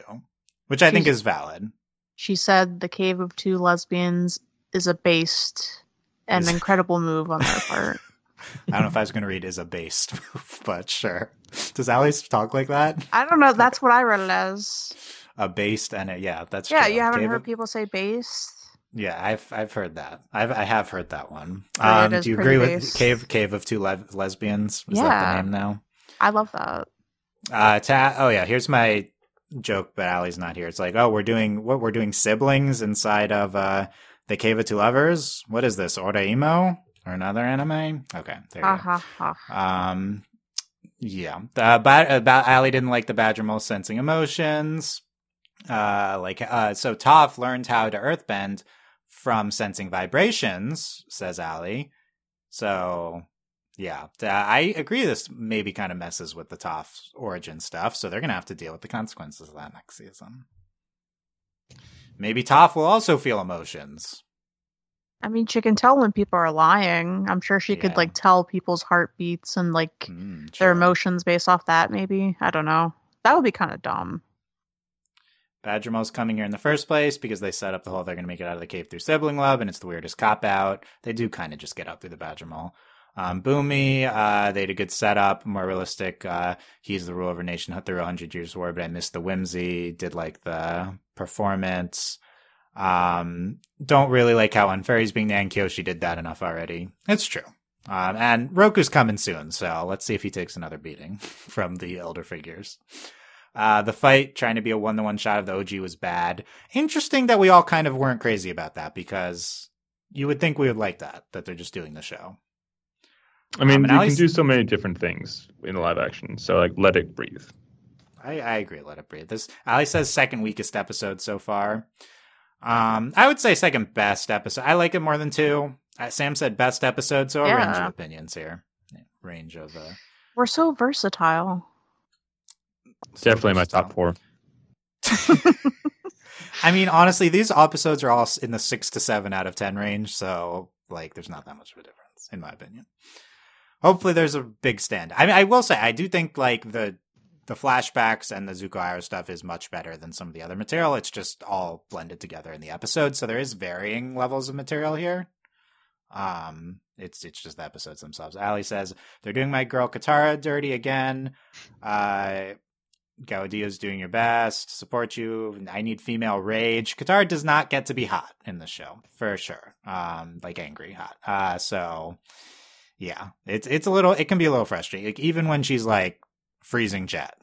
which I think is valid.
She said the Cave of Two Lesbians is a based and incredible move on their part.
I don't know if I was going to read is a based move, but sure. Does Allie talk like that?
I don't know. That's what I read it as.
A based and a yeah, that's
Yeah,
true.
you haven't
Cave
heard
of-
people say based.
Yeah, I've I've heard that. I've I have heard that one. Um,
is
do you agree with. Cave Cave of Two Le- Lesbians? Is that
Yeah.
the name now?
I love that.
Uh, ta- oh yeah, here's my joke, but Allie's not here. It's like, oh, we're doing what? We're doing siblings inside of uh the Cave of Two Lovers. What is this? Oreimo or another anime? Okay, there you go. Um, yeah. Uh, ba- about Allie didn't like the Badger Mole sensing emotions. Uh, like uh, so Toph learned how to earthbend from sensing vibrations, says Allie. So yeah, I agree. This maybe kind of messes with the Toph origin stuff, so they're gonna have to deal with the consequences of that next season. Maybe Toph will also feel emotions.
I mean, she can tell when people are lying. I'm sure she
Yeah.
could like tell people's heartbeats and like
Mm,
their emotions based off that. Maybe I don't know. That would be kind of dumb.
Badger Mole's coming here in the first place because they set up the whole they're going to make it out of the cave through sibling love, and it's the weirdest cop out. They do kind of just get out through the Badger Mole. Um, Bumi, uh, they had a good setup, more realistic. Uh, he's the ruler of a nation through a hundred years war, but I missed the whimsy. Did like the performance. Um, don't really like how unfair he's being to Ankyo. She did that enough already. It's true. Um, and Roku's coming soon, so let's see if he takes another beating from the elder figures. Uh, the fight trying to be a one to one shot of the OG was bad. Interesting that we all kind of weren't crazy about that because you would think we would like that, that they're just doing the show.
I mean,
Um,
you can do so many different things in live action. So like, let it breathe.
I, I agree. Let it breathe. This Allie says second weakest episode so far. Um, I would say second best episode. I like it more than two. Uh, Sam said best episode, so a range of opinions here. Yeah, range of uh,
We're so versatile.
Definitely my top four.
I mean, honestly, these episodes are all in the six to seven out of ten range, so like, there's not that much of a difference, in my opinion. Hopefully, there's a big stand. I mean, I will say, I do think like the the flashbacks and the Zuko Iroh stuff is much better than some of the other material. It's just all blended together in the episode, so there is varying levels of material here. Um, it's it's just the episodes themselves. Allie says they're doing my girl Katara dirty again. Uh, Gaudia's doing your best, support you. I need female rage. Katara does not get to be hot in the show for sure. Um, like angry hot. Uh, so yeah, it's it's a little. It can be a little frustrating. Like even when she's like freezing Jet,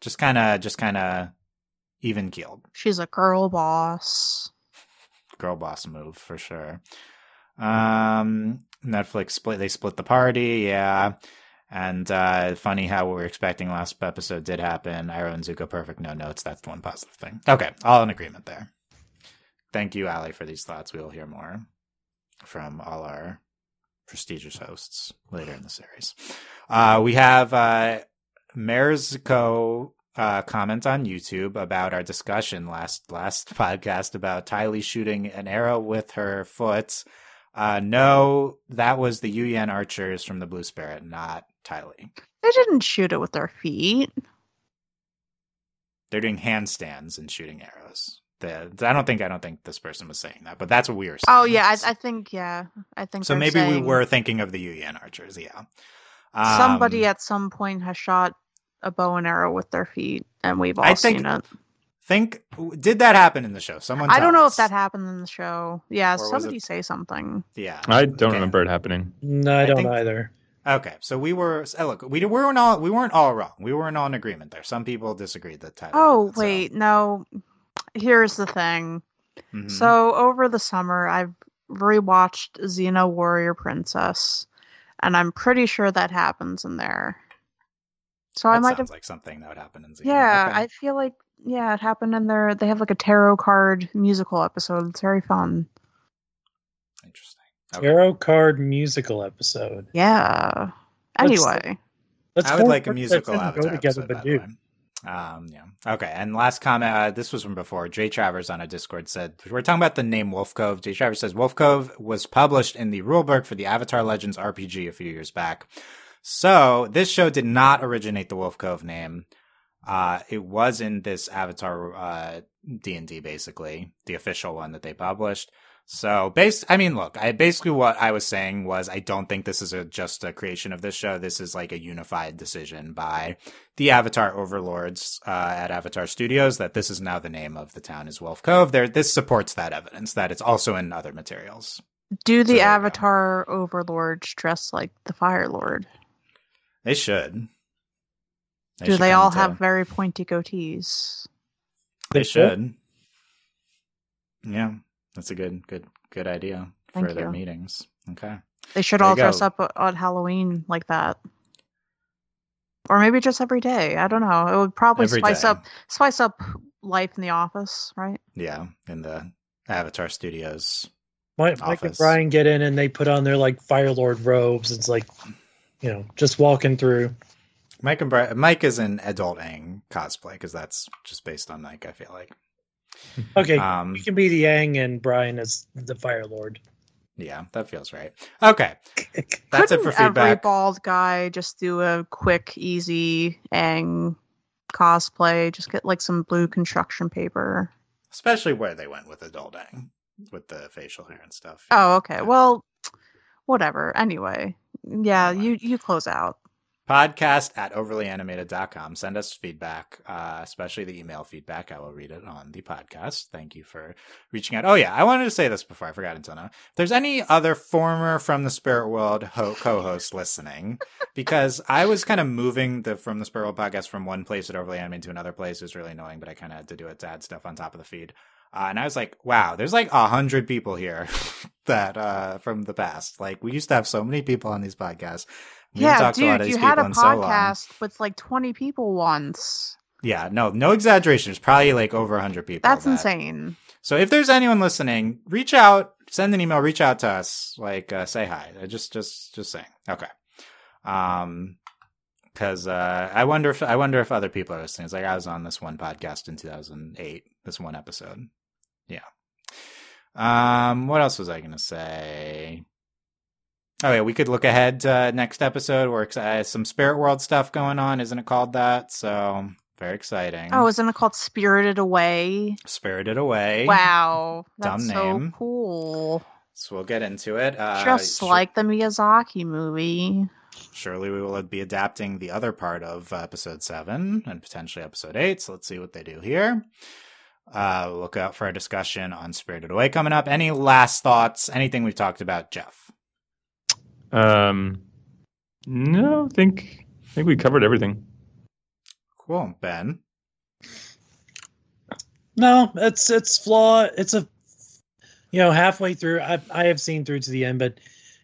just kind of, just kind of even keeled.
She's a girl boss.
Girl boss move for sure. Um, Netflix split. They split the party. Yeah. And uh, funny how we were expecting last episode did happen. Iroh and Zuko perfect, no notes. That's the one positive thing. Okay, all in agreement there. Thank you, Allie, for these thoughts. We will hear more from all our prestigious hosts later in the series. Uh, we have uh, Merzko uh, comment on YouTube about our discussion last last podcast about Ty Lee shooting an arrow with her foot. Uh, no, that was the Yuyan archers from the Blue Spirit, not Ty Lee.
They didn't shoot it with their feet.
They're doing handstands and shooting arrows. The, I don't think I don't think this person was saying that, but that's what we were saying.
Oh yeah, I, I think yeah, I think
so.
they're
Maybe we were thinking of the Yuyan archers. Yeah.
Somebody
Um,
at some point has shot a bow and arrow with their feet, and we've all
I think-
seen it.
think did that happen in the show? Someone.
I don't know
us.
if that happened in the show. Yeah,
Or
somebody
it-
say something.
Yeah.
I don't
Okay.
remember it happening.
No, I
I
don't
think-
either.
Okay, so we were oh, look, we weren't all we weren't all wrong. We weren't all in agreement there. Some people disagreed that Ty Lee.
Oh
did so-
wait, no. Here's the thing.
Mhm.
So over the summer, I've rewatched Xena Warrior Princess, and I'm pretty sure that happens in there. So I
that
might
sounds
have.
like something that would happen in Xena.
Yeah,
Okay.
I feel like yeah, it happened in there. They have like a tarot card musical episode. It's very fun.
interesting. Okay.
Tarot card musical episode.
Yeah.
Let's-
Anyway,
Let's
I would like a
princess
musical
and
avatar
go together,
episode,
but
by the
do.
Um, yeah. Okay. And last comment. Uh, this was from before. Jay Travers on a Discord said we're talking about the name Wolf Cove. Jay Travers says Wolf Cove was published in the rulebook for the Avatar Legends RPG a few years back. So this show did not originate the Wolf Cove name. Uh, it was in this Avatar uh D and D basically the official one that they published. So, based, I mean, look, I basically what I was saying was I don't think this is a, just a creation of this show. This is like a unified decision by the Avatar overlords uh, at Avatar Studios that this is now the name of the town is Wolf Cove. There, this supports that evidence that it's also in other materials.
do the
go.
Avatar overlords dress like the Fire Lord?
They should.
do
should
they all
to-
have very pointy goatees?
They should. Yeah, that's a good, good, good idea for
Thank
their
you.
meetings. Okay.
They should
There
all dress
go.
up on Halloween like that. Or maybe just every day. I don't know. It would probably
Every
spice
day.
up spice up life in the office, right?
Yeah, in the Avatar Studios.
Mike, Mike and
Office.
Bryan get in and they put on their like Fire Lord robes. It's like, you know, just walking through.
Mike and Bri- Mike is an adult Aang cosplay because that's just based on Mike. I feel like.
Okay,
Um,
you can be the Aang and Bryan as the Fire Lord.
yeah, that feels right. Okay, that's it for
Couldn't Every
feedback.
bald guy just do a quick, easy Aang cosplay. Just get like some blue construction paper.
Especially where they went with adult Aang with the facial hair and stuff.
Oh, okay.
Yeah.
Well, whatever. Anyway, yeah,
Anyway.
you you close out.
Podcast at overlyanimated.com. Send us feedback, uh, especially the email feedback. I will read it on the podcast. Thank you for reaching out. Oh, yeah. I wanted to say this before I forgot until now. If there's any other former From the Spirit World ho- co host listening, because I was kind of moving the From the Spirit World podcast from one place at Overly Animated to another place. It was really annoying, but I kind of had to do it to add stuff on top of the feed. Uh, and I was like, wow, there's like a hundred people here that, uh, from the past. Like we used to have so many people on these podcasts. We
yeah,
talked to a lot
dude, you had a
in so
podcast with like 20 people once.
Yeah, no, no exaggeration. There's probably like over 100 people.
That's
that-
insane.
So if there's anyone listening, reach out, send an email, reach out to us, like uh, say hi. Just, just, just saying. Okay. Um, because uh, I wonder if I wonder if other people are listening. It's like I was on this one podcast in 2008, this one episode. Yeah. Um, what else was I gonna say? Oh yeah, we could look ahead to uh, next episode. We're excited. Some Spirit World stuff going on, isn't it called that? So very exciting.
Oh, isn't it called Spirited Away?
Spirited Away.
Wow,
Dumb
that's so
name.
cool.
So we'll get into it. Uh,
Just like the Miyazaki movie.
surely we will be adapting the other part of episode seven and potentially episode eight. So let's see what they do here. Uh, look out for a discussion on Spirited Away coming up. Any last thoughts? Anything we've talked about, Jeff?
Um, no, I think I think we covered everything.
Cool, Ben.
No, it's it's flawed. It's a you know halfway through. I I have seen through to the end, but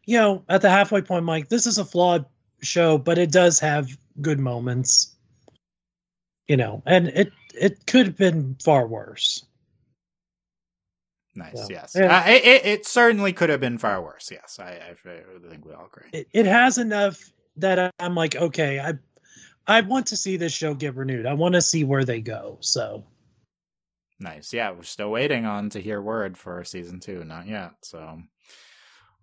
you know at the halfway point, Mike, this is a flawed show, but it does have good moments. You know, and it it could have been far worse.
Nice.
So,
yes.
yeah.
Uh, it, it, it certainly could have been far worse. Yes. I, I, I think we all agree.
It, it has enough that I'm like, okay, I I want to see this show get renewed. I want to see where they go. So
Nice. Yeah, we're still waiting on to hear word for season two. Not yet. So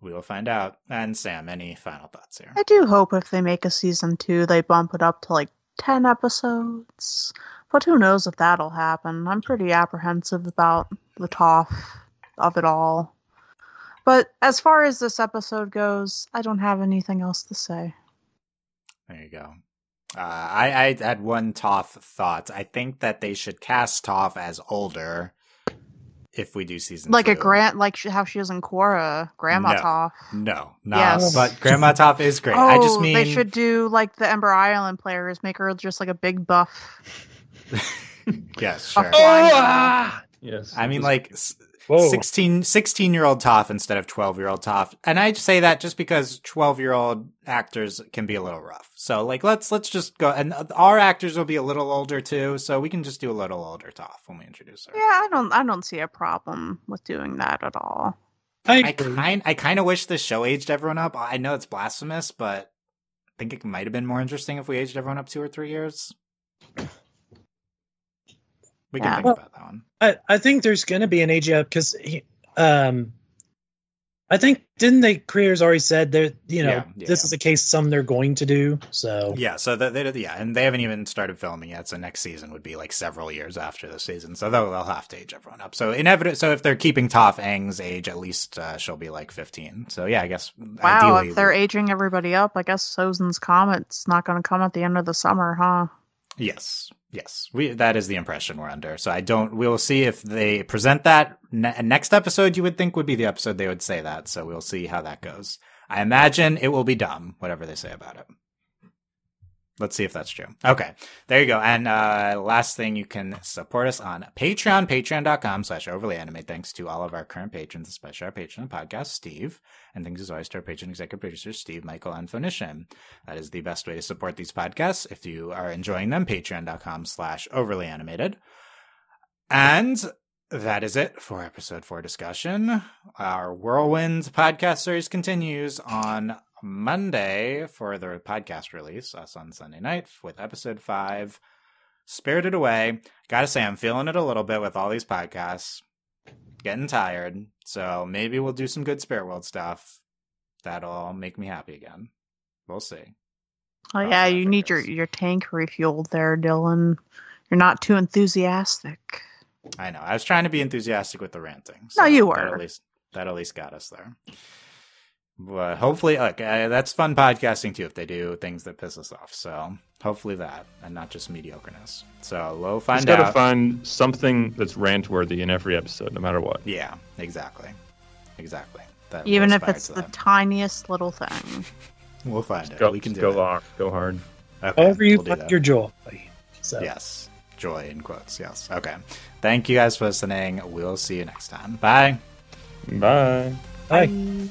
we will find out. And Sam, any final thoughts here?
I do hope if they make a season two, they bump it up to like 10 episodes. But who knows if that'll happen. I'm pretty apprehensive about the Toph of it all. But as far as this episode goes, I don't have anything else to say.
There you go. Uh, I, I had one Toph thought. I think that they should cast Toph as older if we do season
Like
two.
a grant, like how she is in Korra, Grandma
No.
Toph.
No, no.
Yes.
But Grandma Toph is great.
Oh,
I just mean
they should do like the Ember Island players, make her just like a big buff.
yes, sure.
Oh,
ah! Yes.
I mean, like s-
Whoa.
16, 16 year old Toph instead of 12 year old Toph. And I say that just because 12 year old actors can be a little rough. So like, let's, let's just go. And our actors will be a little older too. So we can just do a little older Toph when we introduce her.
Yeah, I don't, I don't see a problem with doing that at all.
I
I kind, I kind of wish this show aged everyone up. I know it's blasphemous, but I think it might have been more interesting if we aged everyone up two or three years. We can
Yeah.
think
Well,
about that one.
I, I think there's going to be an age up because um, I think didn't the creators already said that you know
Yeah, yeah,
this
yeah.
is a case some they're going to do. So
Yeah, so that they, yeah, and they haven't even started filming yet. So next season would be like several years after the season. So they'll, they'll have to age everyone up. So inevitable. So if they're keeping Toph Aang's age, at least uh, she'll be like fifteen. So yeah, I guess
Wow,
ideally,
if they're aging everybody up, I guess Sozin's Comet's not going to come at the end of the summer, huh?
yes, yes, we that is the impression we're under. So I don't. We'll see if they present that ne- next episode. You would think would be the episode they would say that. So we'll see how that goes. I imagine it will be dumb, whatever they say about it. Let's see if that's true. Okay. There you go. And uh last thing, you can support us on Patreon, patreon.com slash overly anime. Thanks to all of our current patrons, especially our patron podcast, Steve. And thanks as always to our patron executive producers, Steve, Michael, and Phoenician. That is the best way to support these podcasts. If you are enjoying them, patreon.com slash overly animated. And that is it for episode four discussion. Our Whirlwind podcast series continues on Monday for the podcast release, us on Sunday night with episode five, Spirited Away. Gotta say, I'm feeling it a little bit with all these podcasts. Getting tired. So maybe we'll do some good Spirit World stuff. That'll make me happy again. We'll see.
Oh yeah, you need your your tank refueled there, Dylan. You're not too enthusiastic.
I know. I was trying to be enthusiastic with the ranting.
No, you
That
were.
at least that at least got us there. But hopefully, look, uh, that's fun podcasting too. If they do things that piss us off, so hopefully that, and not just mediocreness. So we'll
Just
find
gotta
out.
find something that's rant worthy in every episode, no matter what.
yeah, exactly, exactly. That
Even if
aspire
it's
to
the
that.
tiniest little thing.
we'll find it.
Go,
we can do
go
it.
hard, go hard.
Okay,
however you
we'll do
find
that.
your joy. So
Yes, joy in quotes. Yes. Okay. Thank you guys for listening. We'll see you next time. Bye.
Bye.
bye.
Bye.